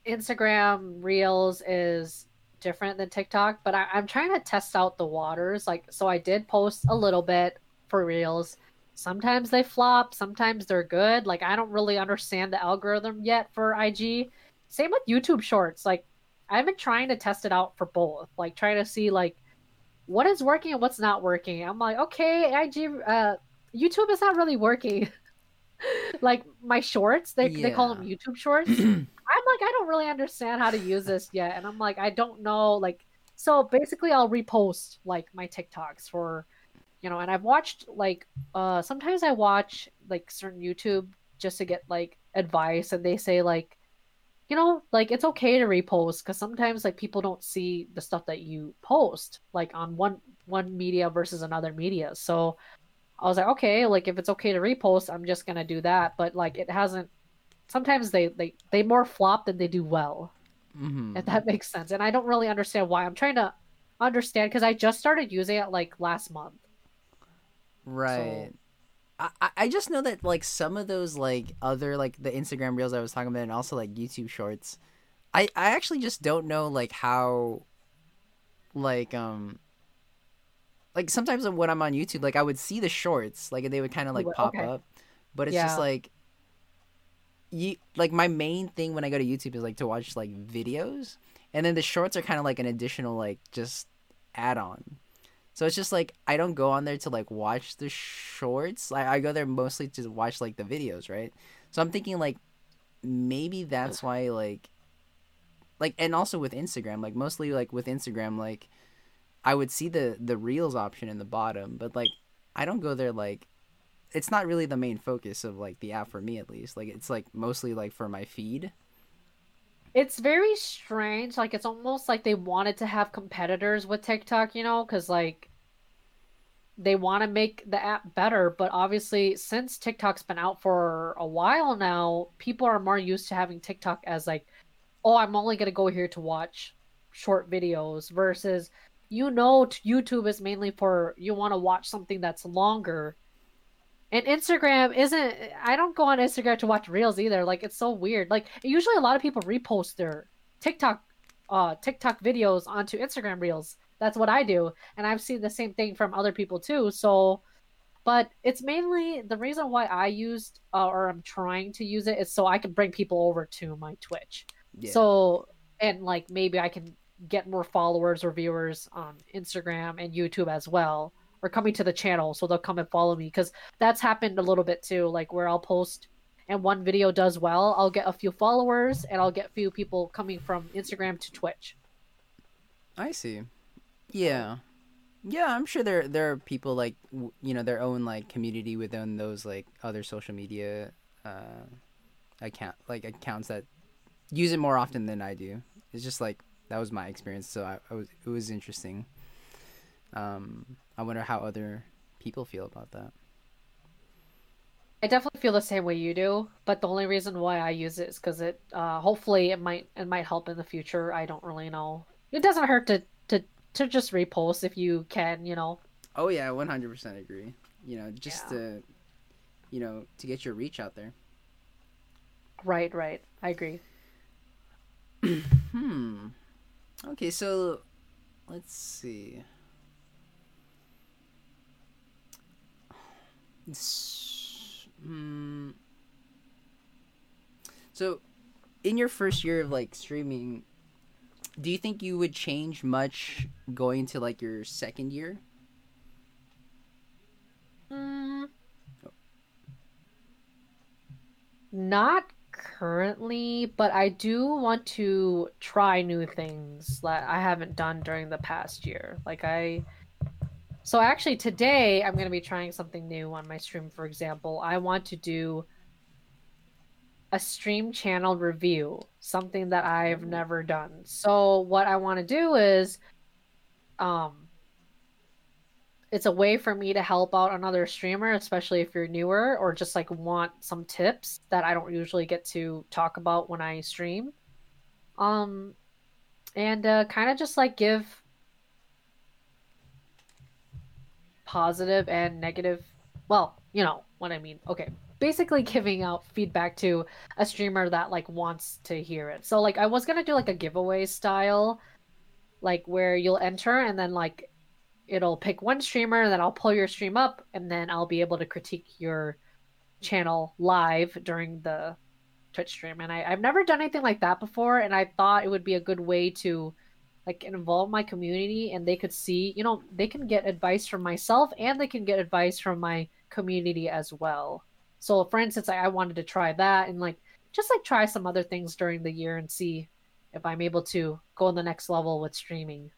Speaker 2: Instagram Reels is different than TikTok, but I, I'm trying to test out the waters. Like, so I did post a little bit for reels. Sometimes they flop, sometimes they're good. Like, I don't really understand the algorithm yet for IG. Same with YouTube Shorts. Like, I've been trying to test it out for both, like, trying to see, like, what is working and what's not working. I'm like, okay, IG, uh, YouTube is not really working. like my shorts, they yeah. they call them YouTube shorts. Like, I don't really understand how to use this yet, and I'm like, I don't know, like, so basically, I'll repost like my TikToks for, you know, and I've watched like, uh, sometimes I watch like certain YouTube just to get like advice, and they say like, you know, like it's okay to repost because sometimes like people don't see the stuff that you post like on one one media versus another media. So I was like, okay, like if it's okay to repost, I'm just gonna do that. But like it hasn't. Sometimes they they they more flop than they do well. Mm-hmm. If that makes sense, and I don't really understand why. I'm trying to understand because I just started using it like last month.
Speaker 1: Right. So... I, I just know that like some of those like other like the Instagram reels I was talking about and also like YouTube shorts, I I actually just don't know like how like um like sometimes when I'm on YouTube, like I would see the shorts, like they would kind of like pop okay. up, but it's yeah. just like you like my main thing when I go to YouTube is like to watch like videos, and then the shorts are kind of like an additional like just add on. So it's just like I don't go on there to like watch the shorts. Like I go there mostly to watch like the videos, right? So I'm thinking like maybe that's why like like and also with Instagram, like mostly like with Instagram, like I would see the the reels option in the bottom, but like I don't go there like it's not really the main focus of like the app for me at least. Like it's like mostly like for my feed.
Speaker 2: It's very strange. Like it's almost like they wanted to have competitors with TikTok, you know, cuz like they want to make the app better, but obviously since TikTok's been out for a while now, people are more used to having TikTok as like, oh, I'm only going to go here to watch short videos versus you know YouTube is mainly for you want to watch something that's longer. And Instagram isn't I don't go on Instagram to watch reels either. Like it's so weird. Like usually a lot of people repost their TikTok uh TikTok videos onto Instagram reels. That's what I do. And I've seen the same thing from other people too. So but it's mainly the reason why I used uh, or I'm trying to use it is so I can bring people over to my Twitch. Yeah. So and like maybe I can get more followers or viewers on Instagram and YouTube as well, or coming to the channel, so they'll come and follow me because that's happened a little bit too. Like where I'll post and one video does well, I'll get a few followers and I'll get a few people coming from Instagram to Twitch.
Speaker 1: I see. Yeah. Yeah, I'm sure there there are people like you know their own like community within those like other social media uh account like accounts that use it more often than I do. It's just like that was my experience. So I, I was it was interesting. Um, I wonder how other people feel about that.
Speaker 2: I definitely feel the same way you do, but the only reason why I use it is because it uh, hopefully it might it might help in the future. I don't really know. It doesn't hurt to to to just repost if you can, you know.
Speaker 1: Oh yeah, one hundred percent agree. You know, just yeah. to you know to get your reach out there.
Speaker 2: Right, right. I agree.
Speaker 1: hmm. Okay, so let's see. So, in your first year of like streaming, do you think you would change much going to like your second year?
Speaker 2: Mm, not currently, but I do want to try new things that I haven't done during the past year. Like I So actually today I'm going to be trying something new on my stream for example. I want to do a stream channel review, something that I've never done. So what I want to do is um it's a way for me to help out another streamer, especially if you're newer or just like want some tips that I don't usually get to talk about when I stream. Um, and uh, kind of just like give positive and negative, well, you know what I mean. Okay, basically giving out feedback to a streamer that like wants to hear it. So like I was gonna do like a giveaway style like where you'll enter and then like it'll pick one streamer and then I'll pull your stream up and then I'll be able to critique your channel live during the Twitch stream. And I, I've never done anything like that before, and I thought it would be a good way to like involve my community and they could see, you know, they can get advice from myself and they can get advice from my community as well. So for instance, I, I wanted to try that and like just like try some other things during the year and see if I'm able to go on the next level with streaming.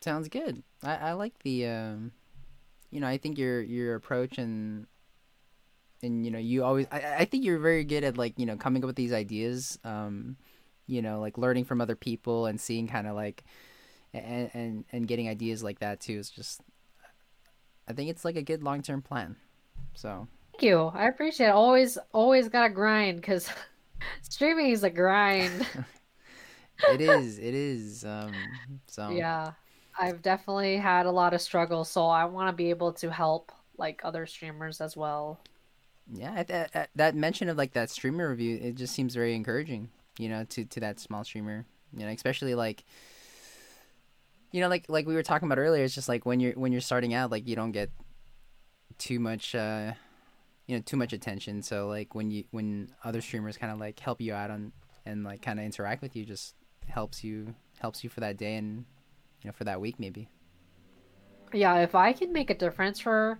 Speaker 1: Sounds good. I, I like the um you know, I think your your approach and and you know, you always I, I think you're very good at like, you know, coming up with these ideas. Um you know, like learning from other people and seeing kind of like and, and and getting ideas like that too is just I think it's like a good long-term plan. So,
Speaker 2: thank you. I appreciate it. Always always got to grind cuz streaming is a grind.
Speaker 1: it is. It is um so
Speaker 2: Yeah. I've definitely had a lot of struggles, so I want to be able to help like other streamers as well.
Speaker 1: Yeah, that that mention of like that streamer review, it just seems very encouraging, you know, to to that small streamer, you know, especially like you know, like like we were talking about earlier, it's just like when you're when you're starting out, like you don't get too much uh you know, too much attention. So like when you when other streamers kind of like help you out on and like kind of interact with you just helps you helps you for that day and you know, for that week maybe.
Speaker 2: Yeah, if I can make a difference for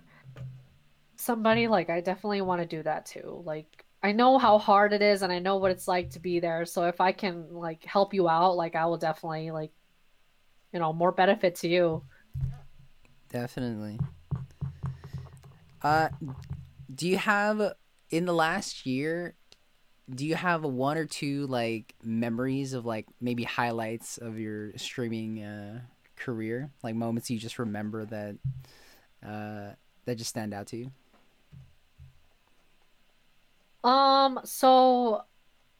Speaker 2: somebody, like I definitely want to do that too. Like I know how hard it is and I know what it's like to be there. So if I can like help you out, like I will definitely like you know, more benefit to you.
Speaker 1: Definitely. Uh do you have in the last year do you have one or two like memories of like maybe highlights of your streaming uh career, like moments you just remember that uh, that just stand out to you?
Speaker 2: Um, so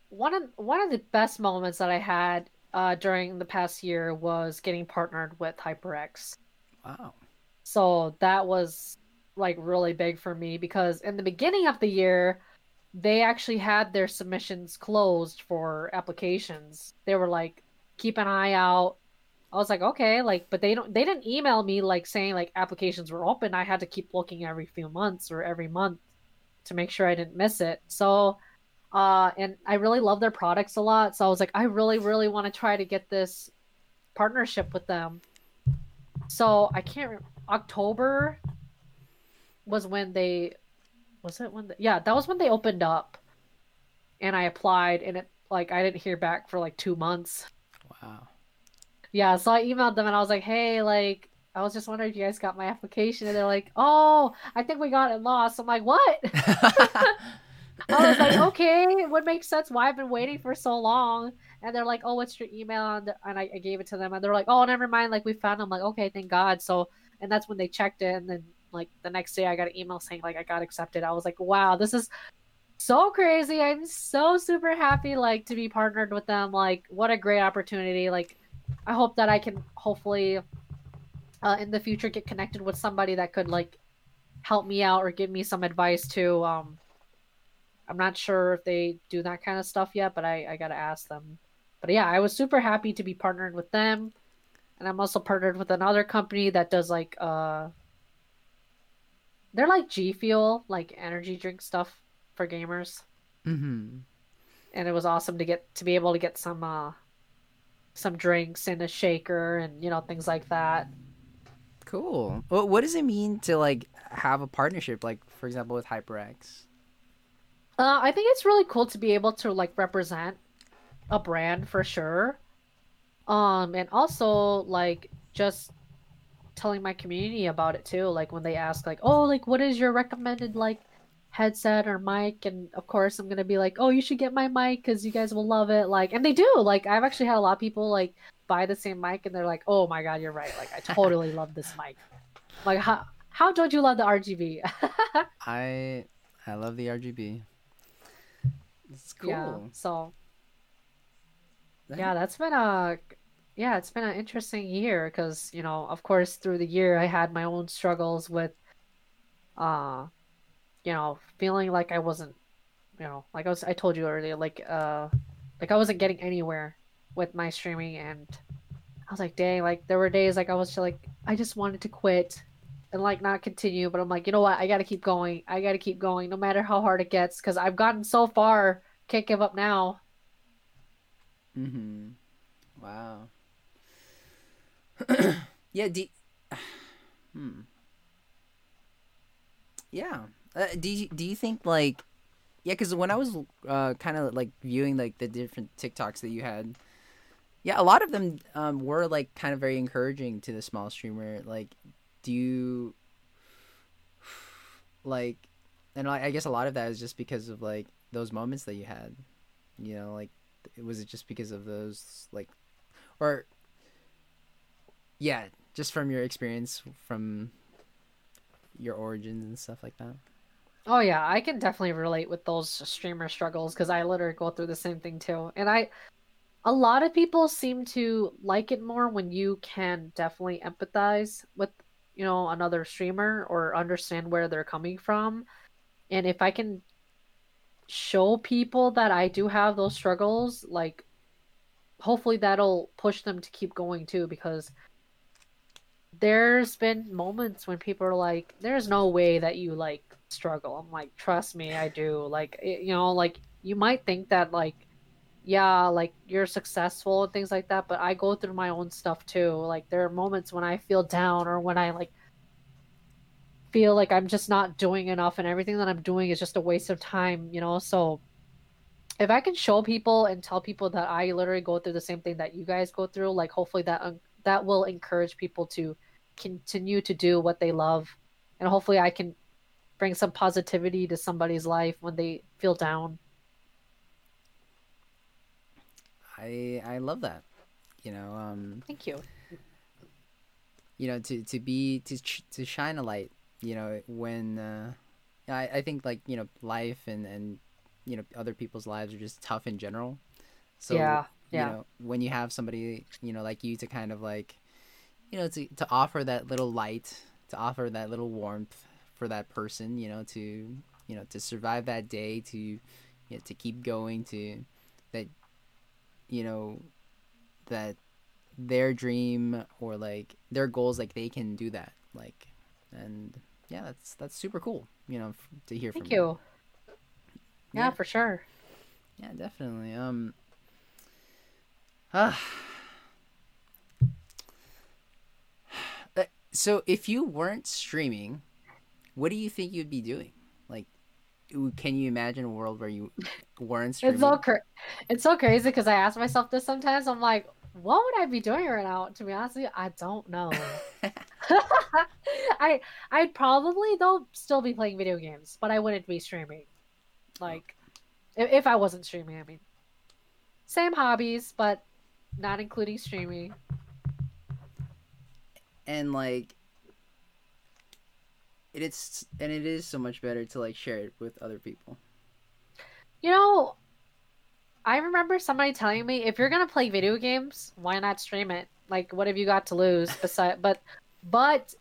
Speaker 2: one of one of the best moments that I had uh, during the past year was getting partnered with HyperX.
Speaker 1: Wow.
Speaker 2: So that was like really big for me because in the beginning of the year, they actually had their submissions closed for applications. They were like, keep an eye out. I was like, okay, like, but they don't, they didn't email me like saying like applications were open. I had to keep looking every few months or every month to make sure I didn't miss it. So, uh, and I really love their products a lot. So I was like, I really, really want to try to get this partnership with them. So I can't. Remember, October was when they was it when the, yeah that was when they opened up, and I applied and it like I didn't hear back for like two months.
Speaker 1: Wow.
Speaker 2: Yeah, so I emailed them and I was like, hey, like, I was just wondering if you guys got my application. And they're like, oh, I think we got it lost. I'm like, what? I was like, okay, it would make sense why I've been waiting for so long. And they're like, oh, what's your email? And, I, I, gave it to them. And they're like, oh, never mind. Like, we found them. I'm like, okay, thank God. So, and that's when they checked it. And then, like, the next day I got an email saying, like, I got accepted. I was like, wow, this is so crazy. I'm so super happy, like, to be partnered with them. Like, what a great opportunity. Like, I hope that I can hopefully uh, in the future get connected with somebody that could like help me out or give me some advice too. Um, I'm not sure if they do that kind of stuff yet, but I, I gotta ask them. But yeah, I was super happy to be partnered with them, and I'm also partnered with another company that does like uh, they're like G Fuel, like energy drink stuff for gamers.
Speaker 1: Mm-hmm.
Speaker 2: And it was awesome to get to be able to get some uh some drinks and a shaker and you know things like that.
Speaker 1: Cool. What what does it mean to like have a partnership, like for example with HyperX?
Speaker 2: Uh, I think it's really cool to be able to like represent a brand for sure. Um, and also like just telling my community about it too. Like when they ask, like, "Oh, like what is your recommended like headset or mic and of course i'm gonna be like oh you should get my mic because you guys will love it like and they do like i've actually had a lot of people like buy the same mic and they're like oh my god you're right. Like i totally love this mic. Like how how don't you love the rgb
Speaker 1: i i love the rgb it's cool.
Speaker 2: yeah so yeah that's been a yeah it's been an interesting year because you know of course through the year i had my own struggles with uh you know, feeling like I wasn't, you know, like I was, I told you earlier, like, uh, like I wasn't getting anywhere with my streaming and I was like, dang, like there were days like I was like I just wanted to quit and like not continue, but I'm like, you know what? I got to keep going. I got to keep going no matter how hard it gets cuz I've gotten so far. Can't give up now.
Speaker 1: Mhm. Wow. yeah, do Hmm. Yeah. Uh, do you, do you think like yeah, cuz when I was uh kind of like viewing like the different TikToks that you had yeah, a lot of them um were like kind of very encouraging to the small streamer like do you like and I, I guess a lot of that is just because of like those moments that you had you know like was it just because of those like or yeah just from your experience from your origins and stuff like that
Speaker 2: Oh yeah, I can definitely relate with those streamer struggles because I literally go through the same thing too. And I a lot of people seem to like it more when you can definitely empathize with, you know, another streamer or understand where they're coming from. And if I can show people that I do have those struggles, like hopefully that'll push them to keep going too because there's been moments when people are like there's no way that you like struggle. I'm like trust me, I do. Like it, you know, like you might think that like yeah, like you're successful and things like that, but I go through my own stuff too. Like there are moments when I feel down or when I like feel like I'm just not doing enough and everything that I'm doing is just a waste of time, you know? So if I can show people and tell people that I literally go through the same thing that you guys go through, like hopefully that um, that will encourage people to continue to do what they love and hopefully I can bring some positivity to somebody's life when they feel down.
Speaker 1: I I love that. You know, um,
Speaker 2: Thank you.
Speaker 1: you know, to to be to to shine a light. You know, when uh, I I think like you know life and and you know other people's lives are just tough in general. So
Speaker 2: Yeah, yeah.
Speaker 1: you know when you have somebody you know like you to kind of like you know to to offer that little light, to offer that little warmth for that person. You know to you know to survive that day, to you know, to keep going, to that you know that their dream or like their goals like they can do that like and yeah that's that's super cool you know f- to hear
Speaker 2: Thank
Speaker 1: from
Speaker 2: you. Yeah,
Speaker 1: Yeah.
Speaker 2: for sure.
Speaker 1: yeah definitely um ah. Uh, so if you weren't streaming what do you think you'd be doing can you imagine a world where you weren't streaming
Speaker 2: It's so cra- it's so crazy because I ask myself this sometimes. I'm like, what would I be doing right now? To be honest with you, I don't know. I I'd probably though still be playing video games, but I wouldn't be streaming. Like, if, if I wasn't streaming, I mean, same hobbies, but not including streaming.
Speaker 1: and like it is and it is so much better to like share it with other people
Speaker 2: You know, I remember somebody telling me if you're gonna play video games, why not stream it? Like, what have you got to lose? Besides, but, but,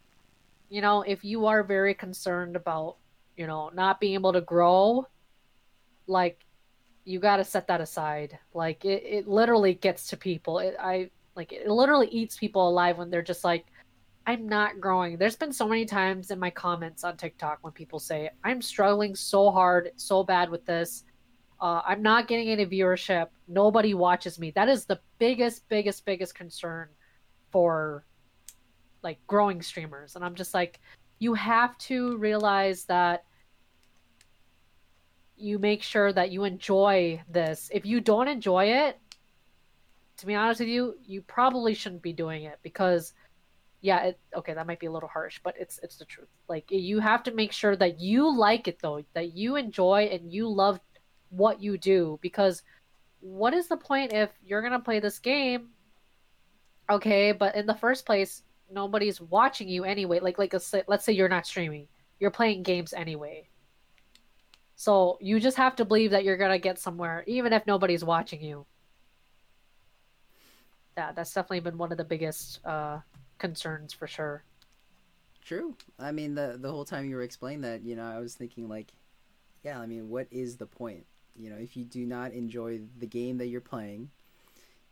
Speaker 2: you know, if you are very concerned about, you know, not being able to grow, like, you got to set that aside. Like, it, it literally gets to people. It, I like it literally eats people alive when they're just like, I'm not growing. There's been so many times in my comments on TikTok when people say, I'm struggling so hard, so bad with this. Uh, I'm not getting any viewership. Nobody watches me. That is the biggest, biggest, biggest concern for like growing streamers. And I'm just like, you have to realize that you make sure that you enjoy this. If you don't enjoy it, to be honest with you, you probably shouldn't be doing it because yeah, it, okay, that might be a little harsh, but it's it's the truth. Like you have to make sure that you like it though, that you enjoy and you love what you do because what is the point if you're to play this game okay, but in the first place nobody's watching you anyway. Like like say, let's say you're not streaming. You're playing games anyway. So you just have to believe that you're to get somewhere even if nobody's watching you. Yeah, that's definitely been one of the biggest uh concerns for sure.
Speaker 1: true. I mean the the whole time you were explaining that you know i was thinking like yeah i mean what is the point? You know if you do not enjoy the game that you're playing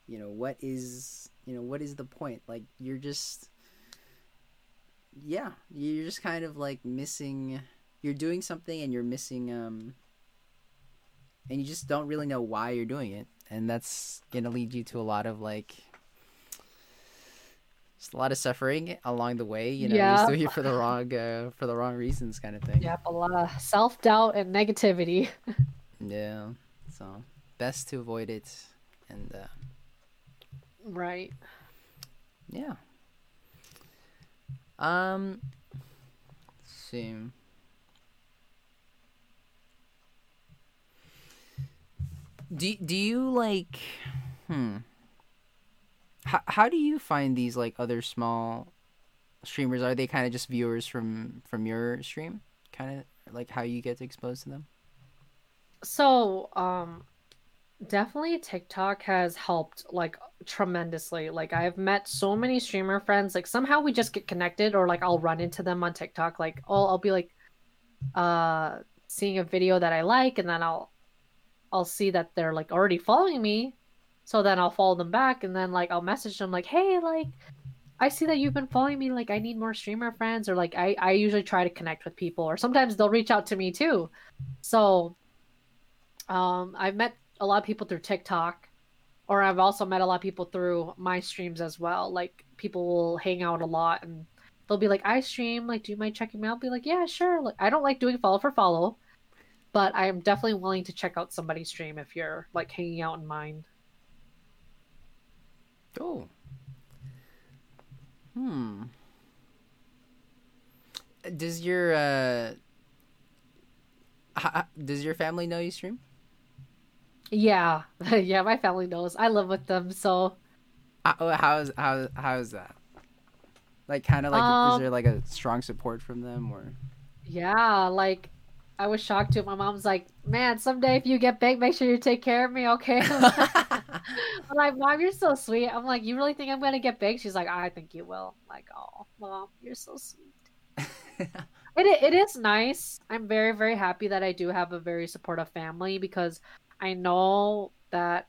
Speaker 1: you know what is you know what is the point? Like you're just yeah you're just kind of like missing you're doing something and you're missing um and you just don't really know why you're doing it. And that's gonna lead you to a lot of like just a lot of suffering along the way you know
Speaker 2: Yeah.
Speaker 1: you're doing it for the wrong uh, for the wrong reasons kind of thing
Speaker 2: Yep, a lot of self doubt and negativity.
Speaker 1: yeah so best to avoid it and uh
Speaker 2: Right.
Speaker 1: Yeah. Um. Let's see. Do do you like? Hmm. How how do you find these like other small streamers? Are they kind of just viewers from from your stream? Kind of like how you get exposed to them.
Speaker 2: So, um, definitely TikTok has helped like tremendously. Like I've met so many streamer friends. Like somehow we just get connected, or like I'll run into them on TikTok. Like I'll I'll be like, uh, seeing a video that I like, and then I'll I'll see that they're like already following me. So then I'll follow them back, and then like I'll message them like, hey, like. I see that you've been following me. Like, I need more streamer friends, or like, I, I usually try to connect with people, or sometimes they'll reach out to me too. So, um, I've met a lot of people through TikTok, or I've also met a lot of people through my streams as well. Like people will hang out a lot and they'll be like, "I stream. Like, do you mind checking me out?" I'll be like, "Yeah, sure." Like, I don't like doing follow for follow, but I am definitely willing to check out somebody's stream if you're like hanging out in mine.
Speaker 1: Oh. Hmm. Does your uh h- h- does your family know you stream?
Speaker 2: Yeah, yeah, my family knows. I live with them, so
Speaker 1: oh, how's how how is that? Like kind of like is
Speaker 2: Um,
Speaker 1: there like a strong support from them or
Speaker 2: Yeah, like I was shocked too. My mom's like, "Man, someday if you get big, make sure you take care of me, okay?" I'm like, "Mom, you're so sweet." I'm like, "You really think I'm gonna get big?" She's like, "I think you will." I'm like, "Oh, mom, you're so sweet." It it is nice. I'm very very happy that I do have a very supportive family because I know that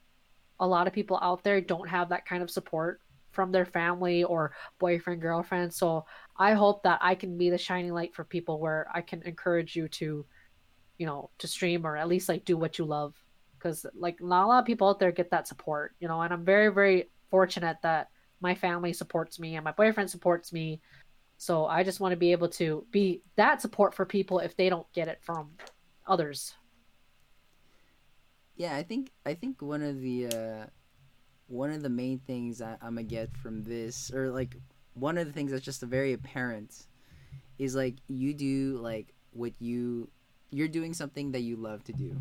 Speaker 2: a lot of people out there don't have that kind of support from their family or boyfriend girlfriend. So I hope that I can be the shining light for people where I can encourage you to, you know, to stream or at least like do what you love. Because like not a lot of people out there get that support, you know, and I'm very, very fortunate that my family supports me and my boyfriend supports me. So I just want to be able to be that support for people if they don't get it from others.
Speaker 1: Yeah, I think I think one of the uh, one of the main things I, I'm gonna get from this, or like one of the things that's just very apparent, is like you do like what you you're doing something that you love to do,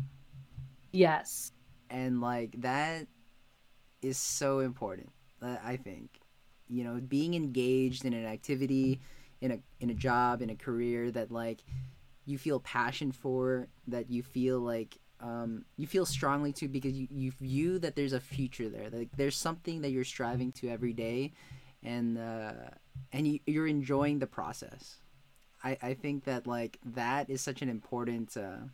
Speaker 2: Yes.
Speaker 1: and like that is so important. uh, I think, you know, being engaged in an activity, in a in a job, in a career that like you feel passion for, that you feel like um, you feel strongly to because you, you view that there's a future there. Like there's something that you're striving to every day, and uh, and you, you're enjoying the process. I, I think that like that is such an important uh,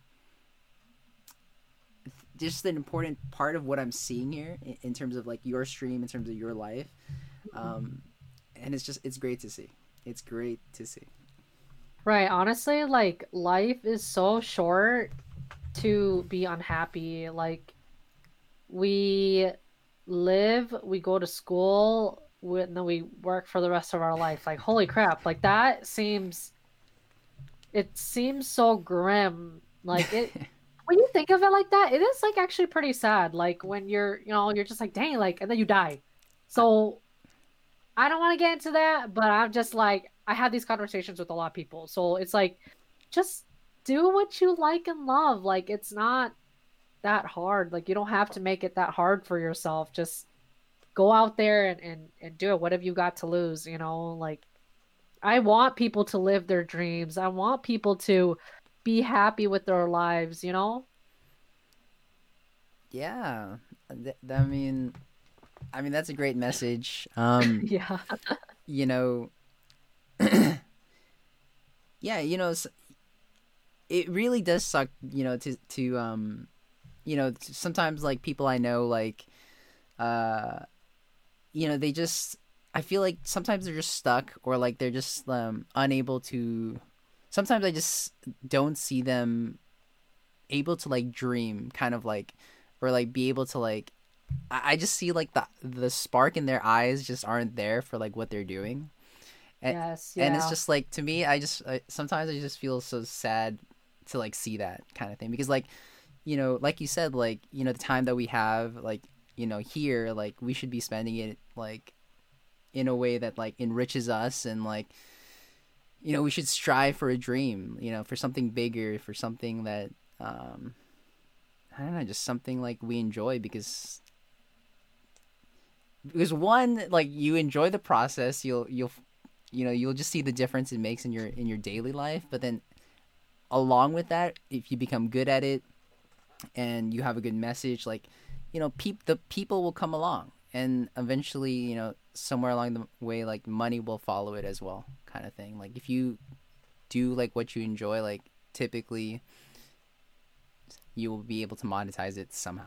Speaker 1: just an important part of what I'm seeing here in, in terms of like your stream, in terms of your life, um, and it's just it's great to see. It's great to see.
Speaker 2: Right. Honestly, like life is so short to be unhappy. Like we live, we go to school, we, and then we work for the rest of our life. Like holy crap! Like that seems. It seems so grim. Like it. when you think of it like that, it is like actually pretty sad. Like when you're, you know, you're just like, dang, like, and then you die. So I don't want to get into that, but I'm just like, I have these conversations with a lot of people. So it's like, just do what you like and love. Like, it's not that hard. Like, you don't have to make it that hard for yourself. Just go out there and, and, and do it. What have you got to lose? You know, like, I want people to live their dreams. I want people to be happy with their lives, you know?
Speaker 1: Yeah, th- I mean, I mean that's a great message. Um,
Speaker 2: Yeah.
Speaker 1: you know, yeah, you know, it really does suck. You know, to to um, you know, sometimes like people I know like, uh, you know they just I feel like sometimes they're just stuck or like they're just um, unable to. Sometimes I just don't see them able to like dream, kind of like, or like be able to like. I, I just see like the the spark in their eyes just aren't there for like what they're doing. And,
Speaker 2: yes,
Speaker 1: and it's just like to me, I just I, sometimes I just feel so sad to like see that kind of thing because like, you know, like you said, like you know the time that we have, like you know here, like we should be spending it like in a way that like enriches us and like you know we should strive for a dream you know for something bigger for something that um i don't know just something like we enjoy because because one like you enjoy the process you'll you'll you know you'll just see the difference it makes in your in your daily life but then along with that if you become good at it and you have a good message like you know peop- the people will come along and eventually you know somewhere along the way like money will follow it as well kind of thing like if you do like what you enjoy like typically you will be able to monetize it somehow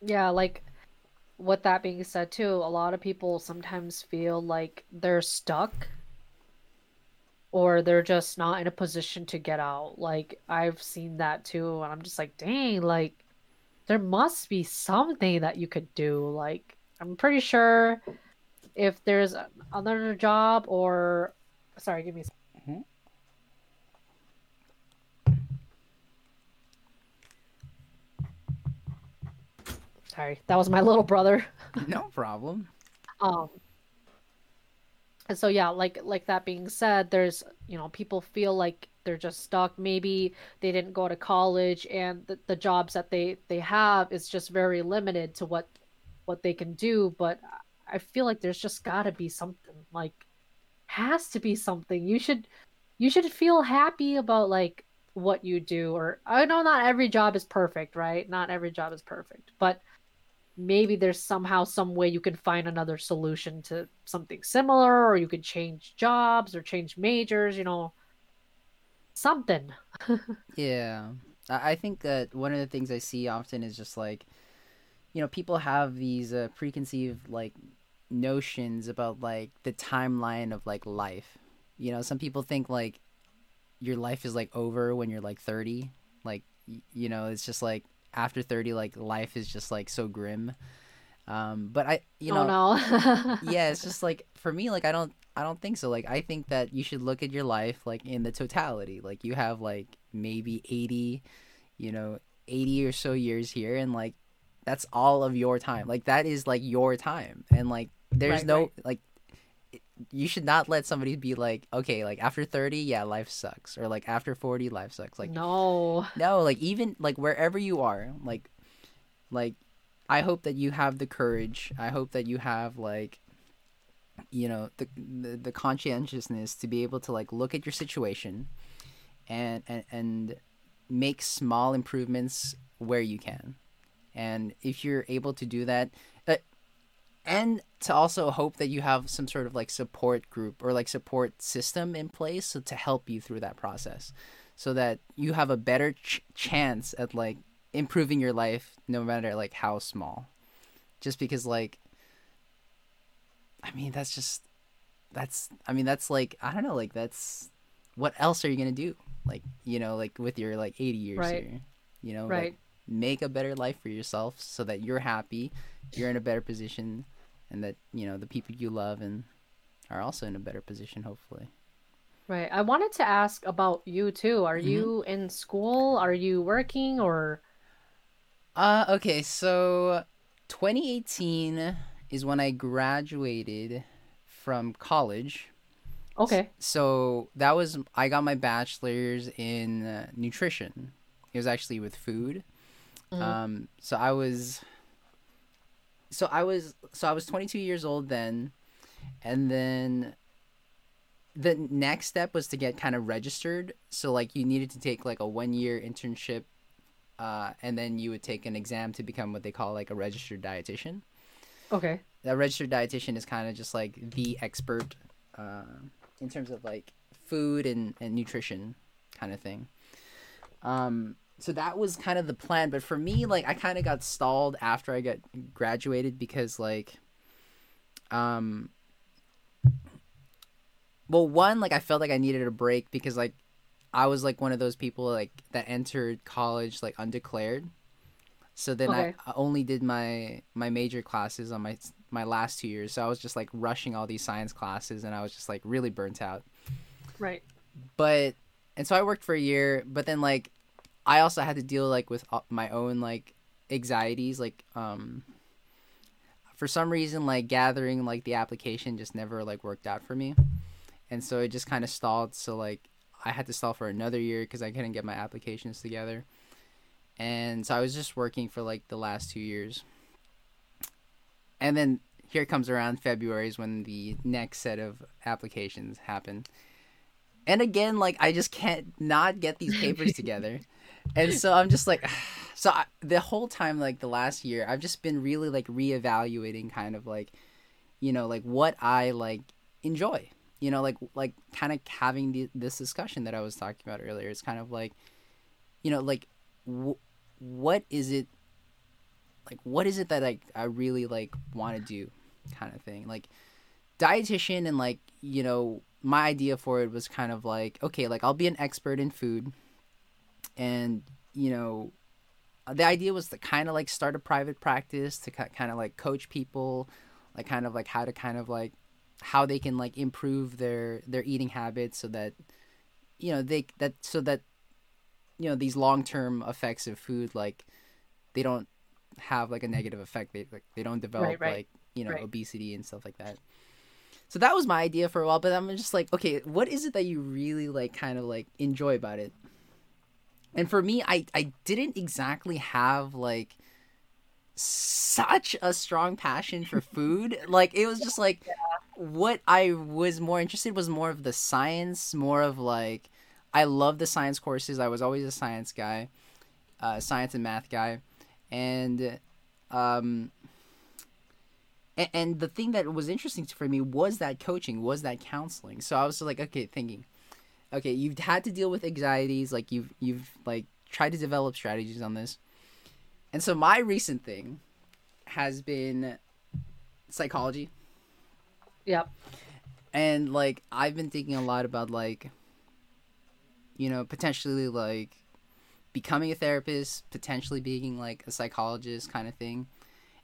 Speaker 2: Yeah, like with that being said too, a lot of people sometimes feel like they're stuck or they're just not in a position to get out. Like I've seen that too, and I'm just like, dang, like there must be something that you could do. Like I'm pretty sure if there's another job or sorry, give me.
Speaker 1: Mhm.
Speaker 2: Sorry, that was my little brother.
Speaker 1: no problem
Speaker 2: Um, and so yeah, like like that being said, there's you know people feel like they're just stuck. Maybe they didn't go to college, and the, the jobs that they they have is just very limited to what what they can do. But I feel like there's just got to be something. Like has to be something. You should you should feel happy about like what you do. Or I know not every job is perfect, right? Not every job is perfect, but maybe there's somehow some way you can find another solution to something similar or you could change jobs or change majors you know something
Speaker 1: Yeah, I I think that one of the things I see often is just like, you know, people have these uh, preconceived like notions about like the timeline of like life. You know, some people think like your life is like over when you're like 30. Like, y- you know, it's just like after 30, like life is just like so grim. Um, but I, you know,
Speaker 2: oh no
Speaker 1: yeah it's just like for me like i don't i don't think so like i think that you should look at your life like in the totality like you have like maybe 80 you know 80 or so years here and like that's all of your time. Like that is like your time. And like there's
Speaker 2: Right,
Speaker 1: no
Speaker 2: right.
Speaker 1: like you should not let somebody be like okay like after 30 yeah life sucks. Or like after 40 life sucks. Like
Speaker 2: no.
Speaker 1: No like even like wherever you are like like i hope that you have the courage. I hope that you have like you know the the, the conscientiousness to be able to like look at your situation and and and make small improvements where you can and if you're able to do that uh, and to also hope that you have some sort of like support group or like support system in place so to help you through that process. So that you have a better ch- chance at like improving your life no matter like how small. Just because like i mean that's just that's i mean that's like i don't know like that's what else are you gonna do? Like you know like with your like 80 years
Speaker 2: Right.
Speaker 1: here you know like,
Speaker 2: right
Speaker 1: make a better life for yourself so that you're happy you're in a better position and that you know the people you love and are also in a better position hopefully.
Speaker 2: Right. I wanted to ask about you too. Are
Speaker 1: Mhm.
Speaker 2: you in school? Are you working or?
Speaker 1: Uh okay. So 2018 is when i graduated from college.
Speaker 2: Okay.
Speaker 1: So that was i got my bachelor's in uh, nutrition. It was actually with food
Speaker 2: Mhm.
Speaker 1: um so i was so i was so i was 22 years old then. And then the next step was to get kind of registered. So like you needed to take like a one year internship uh, and then you would take an exam to become what they call like a registered dietitian.
Speaker 2: Okay.
Speaker 1: A registered dietitian is kind of just like the expert uh, in terms of like food and, and nutrition kind of thing. Um so that was kind of the plan but for me like i kind of got stalled after i got graduated because like um well one like i felt like i needed a break because like i was like one of those people like that entered college like undeclared so then
Speaker 2: Okay.
Speaker 1: I, I only did my my major classes on my my last two years so i was just like rushing all these science classes and i was just like really burnt out
Speaker 2: Right.
Speaker 1: but and so i worked for a year but then like i also had to deal like with uh, my own like anxieties like um for some reason like gathering like the application just never like worked out for me. And so it just kind of stalled. So like i had to stall for another year because i couldn't get my applications together. And so i was just working for like the last two years. And then here comes around february is when the next set of applications happen. And again like i just can't not get these papers together and so i'm just like so I, the whole time like the last year i've just been really like reevaluating kind of like you know like what i like enjoy you know like like kind of having the, this discussion that i was talking about earlier. It's kind of like you know like w- what is it like what is it that like i really like want to do kind of thing. Like dietitian and like you know my idea for it was kind of like okay like i'll be an expert in food and you know the idea was to kind of like start a private practice to kind of like coach people like kind of like how to kind of like how they can like improve their their eating habits so that you know they that so that you know these long-term effects of food like they don't have like a negative effect they like they don't develop
Speaker 2: Right, right.
Speaker 1: like you know
Speaker 2: Right.
Speaker 1: obesity and stuff like that so that was my idea for a while but i'm just like okay what is it that you really like kind of like enjoy about it and for me i i didn't exactly have like such a strong passion for food. Like it was just like what i was more interested was more of the science more of like i love the science courses. I was always a science guy uh, science and math guy. And um and, and the thing that was interesting for me was that coaching was that counseling. So i was like okay thinking okay you've had to deal with anxieties like you've you've like tried to develop strategies on this. And so my recent thing has been psychology.
Speaker 2: Yep.
Speaker 1: and like i've been thinking a lot about like you know potentially like becoming a therapist potentially being like a psychologist kind of thing.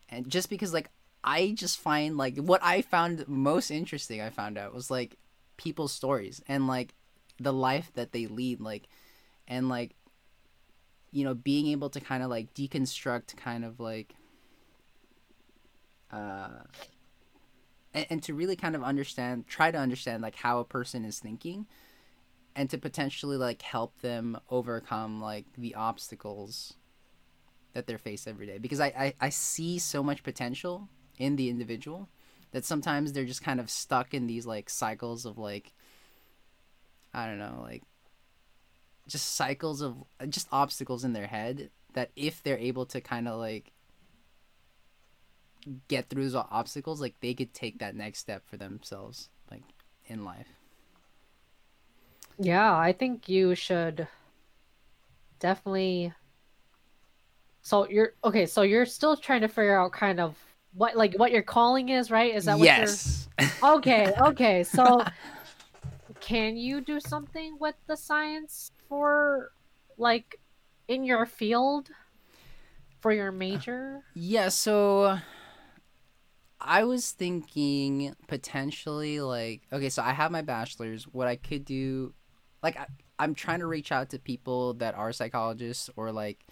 Speaker 1: And just because like i just find like what i found most interesting i found out was like people's stories. And like the life that they lead like and like you know being able to kind of like deconstruct kind of like uh and, and to really kind of understand try to understand like how a person is thinking and to potentially like help them overcome like the obstacles that they're faced every day. Because I, I i see so much potential in the individual that sometimes they're just kind of stuck in these like cycles of like i don't know like just cycles of just obstacles in their head that if they're able to kind of like get through those obstacles like they could take that next step for themselves like in life
Speaker 2: Yeah, I think you should definitely. So you're okay. So you're still trying to figure out kind of what like what your calling is, right? Is that what
Speaker 1: yes
Speaker 2: you're? Okay, okay. So can you do something with the science for like in your field for your major?
Speaker 1: Yeah, so I was thinking potentially like okay, so I have my bachelor's. What I could do, like I, I'm trying to reach out to people that are psychologists or like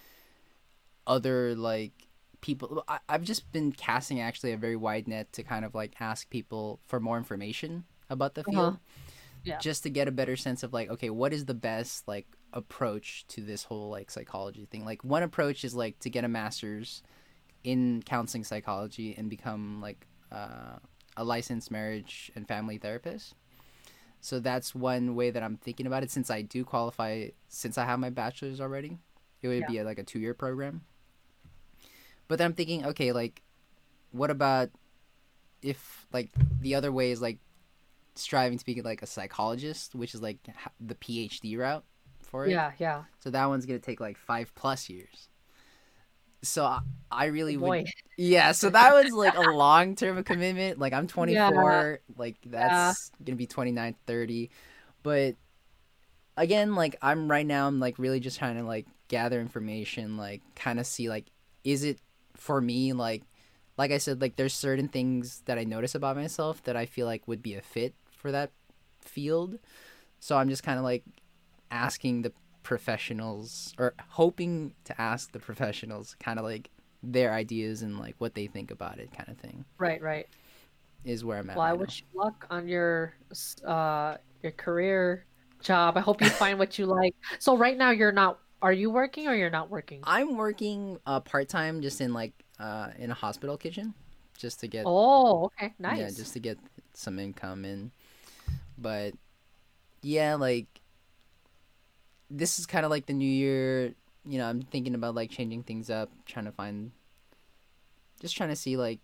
Speaker 1: other like people. I, I've just been casting actually a very wide net to kind of like ask people for more information about the field,
Speaker 2: Uh-huh. Yeah.
Speaker 1: just to get a better sense of like okay, what is the best like approach to this whole like psychology thing? Like one approach is like to get a master's in counseling psychology and become like uh, a licensed marriage and family therapist. So that's one way that I'm thinking about it. Since I do qualify, since I have my bachelor's already, it would
Speaker 2: Yeah.
Speaker 1: be a, like a two year program. But then I'm thinking, okay, like, what about if like the other way is like striving to be like a psychologist, which is like the PhD route for it.
Speaker 2: Yeah, yeah.
Speaker 1: So that one's gonna take like five plus years. So I, I really
Speaker 2: Boy.
Speaker 1: would Yeah, so that was like a long term commitment. Like I'm 24, like that's gonna be 29, 30. But again, like I'm right now, I'm like really just trying to like gather information, like kind of see like is it for me like like I said, like there's certain things that I notice about myself that I feel like would be a fit for that field. So I'm just kind of like asking the professionals or hoping to ask the professionals kind of like their ideas and like what they think about it kind of thing
Speaker 2: Right, right.
Speaker 1: is where I'm at.
Speaker 2: Well, I
Speaker 1: right now.
Speaker 2: wish you luck on your uh your career job. I hope you find what you like. So right now you're not are you working or you're not working?
Speaker 1: I'm working uh, part time just in like uh, in a hospital kitchen just to get
Speaker 2: Oh, okay. Nice.
Speaker 1: yeah just to get some income in. But yeah, like this is kind of like the new year. You know, I'm thinking about like changing things up, trying to find, just trying to see like,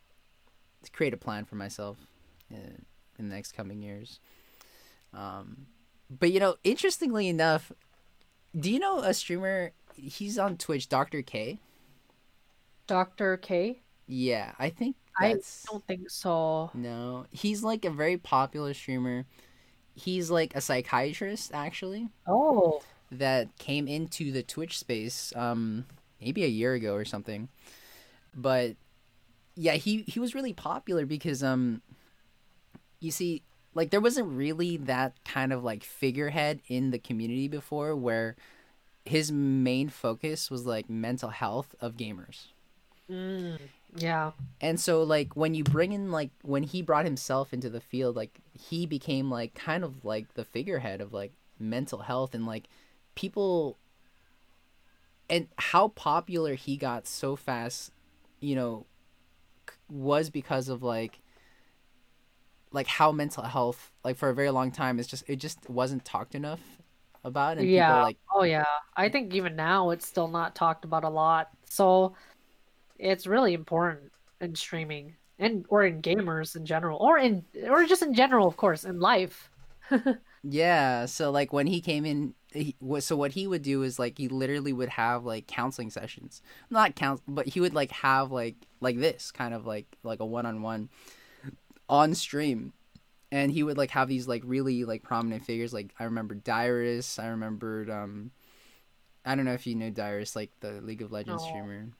Speaker 1: to create a plan for myself in, in the next coming years. Um, but you know, interestingly enough, do you know a streamer? He's on Twitch, Doctor K.
Speaker 2: Dr. K?
Speaker 1: Yeah, I think
Speaker 2: I don't think so.
Speaker 1: no. He's like a very popular streamer. He's like a psychiatrist actually
Speaker 2: Oh.
Speaker 1: that came into the Twitch space um maybe a year ago or something. But yeah, he he was really popular because um you see like there wasn't really that kind of like figurehead in the community before where his main focus was like mental health of gamers.
Speaker 2: Mm, yeah.
Speaker 1: And so like when you bring in like when he brought himself into the field, like he became like kind of like the figurehead of like mental health and like people and how popular he got so fast, you know, was because of like like how mental health like for a very long time it's just it just wasn't talked enough about and
Speaker 2: Yeah.
Speaker 1: people like
Speaker 2: Oh yeah. I think even now it's still not talked about a lot. So it's really important in streaming and or in gamers in general or in or just in general of course in life.
Speaker 1: Yeah, so like when he came in, he, so what he would do is like he literally would have like counseling sessions, not counsel, but he would like have like like this kind of like like a one on one on stream, and he would like have these like really like prominent figures. Like I remember Dyrus, I remembered um, I don't know if you know Dyrus, like the League of Legends
Speaker 2: No.
Speaker 1: streamer.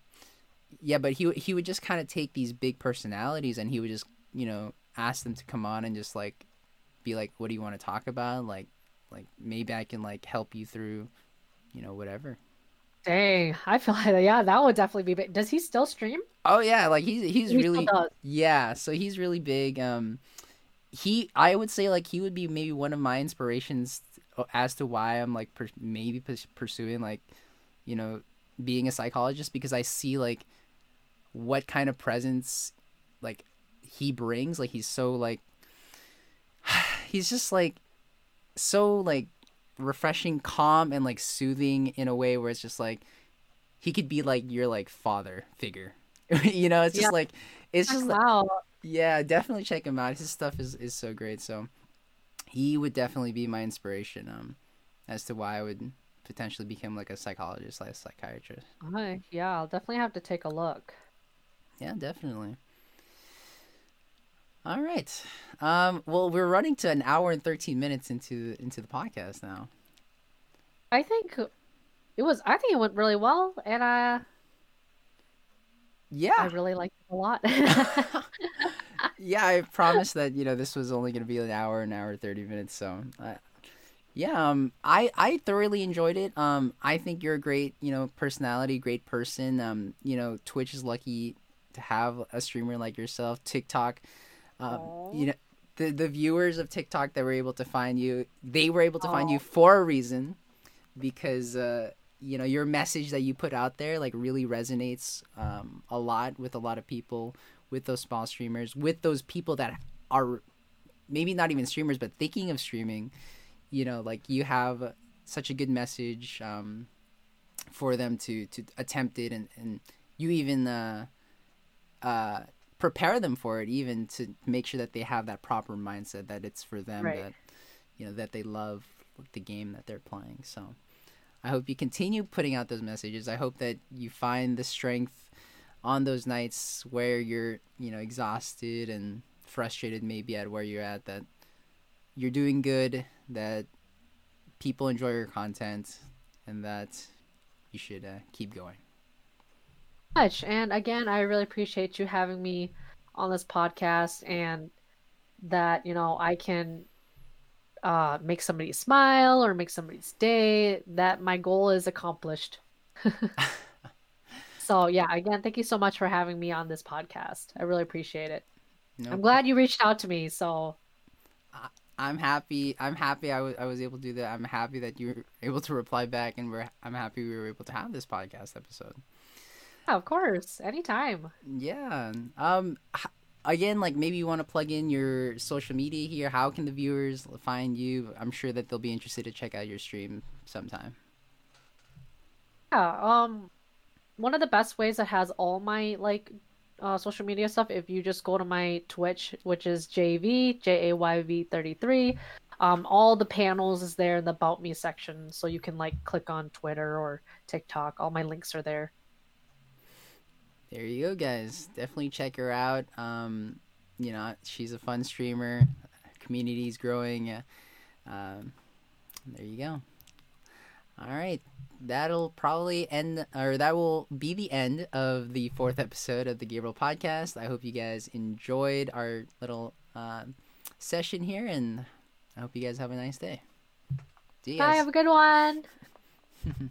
Speaker 1: Yeah, but he would- he would just kind of take these big personalities and he would just you know ask them to come on and just like be like, "What do you want to talk about?" Like, like maybe I can like help you through, you know, whatever.
Speaker 2: Dang, I feel like yeah, that would definitely be big. Does he still stream?
Speaker 1: Oh yeah, like he's he's
Speaker 2: He
Speaker 1: really yeah. So he's really big. Um, he I would say like he would be maybe one of my inspirations as to why I'm like per- maybe pursuing like, you know, being a psychologist because I see like what kind of presence like he brings. Like he's so like he's just like so like refreshing, calm, and like soothing in a way where it's just like he could be like your like father figure. you know, it's just
Speaker 2: Yeah.
Speaker 1: like it's just like,
Speaker 2: Wow.
Speaker 1: yeah, definitely check him out. His stuff is is so great. So he would definitely be my inspiration um as to why I would potentially become like a psychologist, like a psychiatrist.
Speaker 2: Hi. Yeah, I'll definitely have to take a look.
Speaker 1: Yeah, definitely. All right. Um, well, we're running to an hour and thirteen minutes into into the podcast now.
Speaker 2: I think it was I think it went really well and uh I
Speaker 1: Yeah, I
Speaker 2: really liked it a lot.
Speaker 1: yeah. I promised that you know this was only going to be an hour, an hour thirty minutes. So, uh, yeah. Um, I I thoroughly enjoyed it. Um, I think you're a great you know personality, great person. Um, you know, Twitch is lucky to have a streamer like yourself. TikTok, um, you know. The, the viewers of TikTok that were able to find you, they were able to find you for a reason, because uh, you know your message that you put out there like really resonates um, a lot with a lot of people with those small streamers with those people that are maybe not even streamers but thinking of streaming you know like you have such a good message um, for them to to attempt it and, and you even uh, uh, prepare them for it even to make sure that they have that proper mindset that it's for them
Speaker 2: Right.
Speaker 1: that you know that they love the game that they're playing so I hope you continue putting out those messages. I hope that you find the strength on those nights where you're you know exhausted and frustrated maybe at where you're at that you're doing good that people enjoy your content and that you should uh, keep going
Speaker 2: much and again i really appreciate you having me on this podcast and that you know i can uh, make somebody smile or make somebody's day that my goal is accomplished so yeah again thank you so much for having me on this podcast i really appreciate it nope. i'm glad you reached out to me so
Speaker 1: I'm happy. I'm happy I was I was able to do that. I'm happy that you were able to reply back, and we're I'm happy we were able to have this podcast episode.
Speaker 2: Yeah, of course, anytime.
Speaker 1: Yeah. Um. Again, like maybe you want to plug in your social media here. How can the viewers find you? I'm sure that they'll be interested to check out your stream sometime.
Speaker 2: Yeah. Um. One of the best ways that has all my like uh, social media stuff, if you just go to my Twitch, which is JayV J A Y V thirty three, um, all the panels is there in the About Me section, so you can like click on Twitter or TikTok. All my links are there.
Speaker 1: There you go, guys. Definitely check her out. Um, you know, she's a fun streamer. Community's growing. Um, there you go. All right that'll probably end, or that will be the end of the fourth episode of the Gabriel podcast. I hope you guys enjoyed our little uh, session here, and I hope you guys have a nice day.
Speaker 2: See you guys. Bye. Have a good one.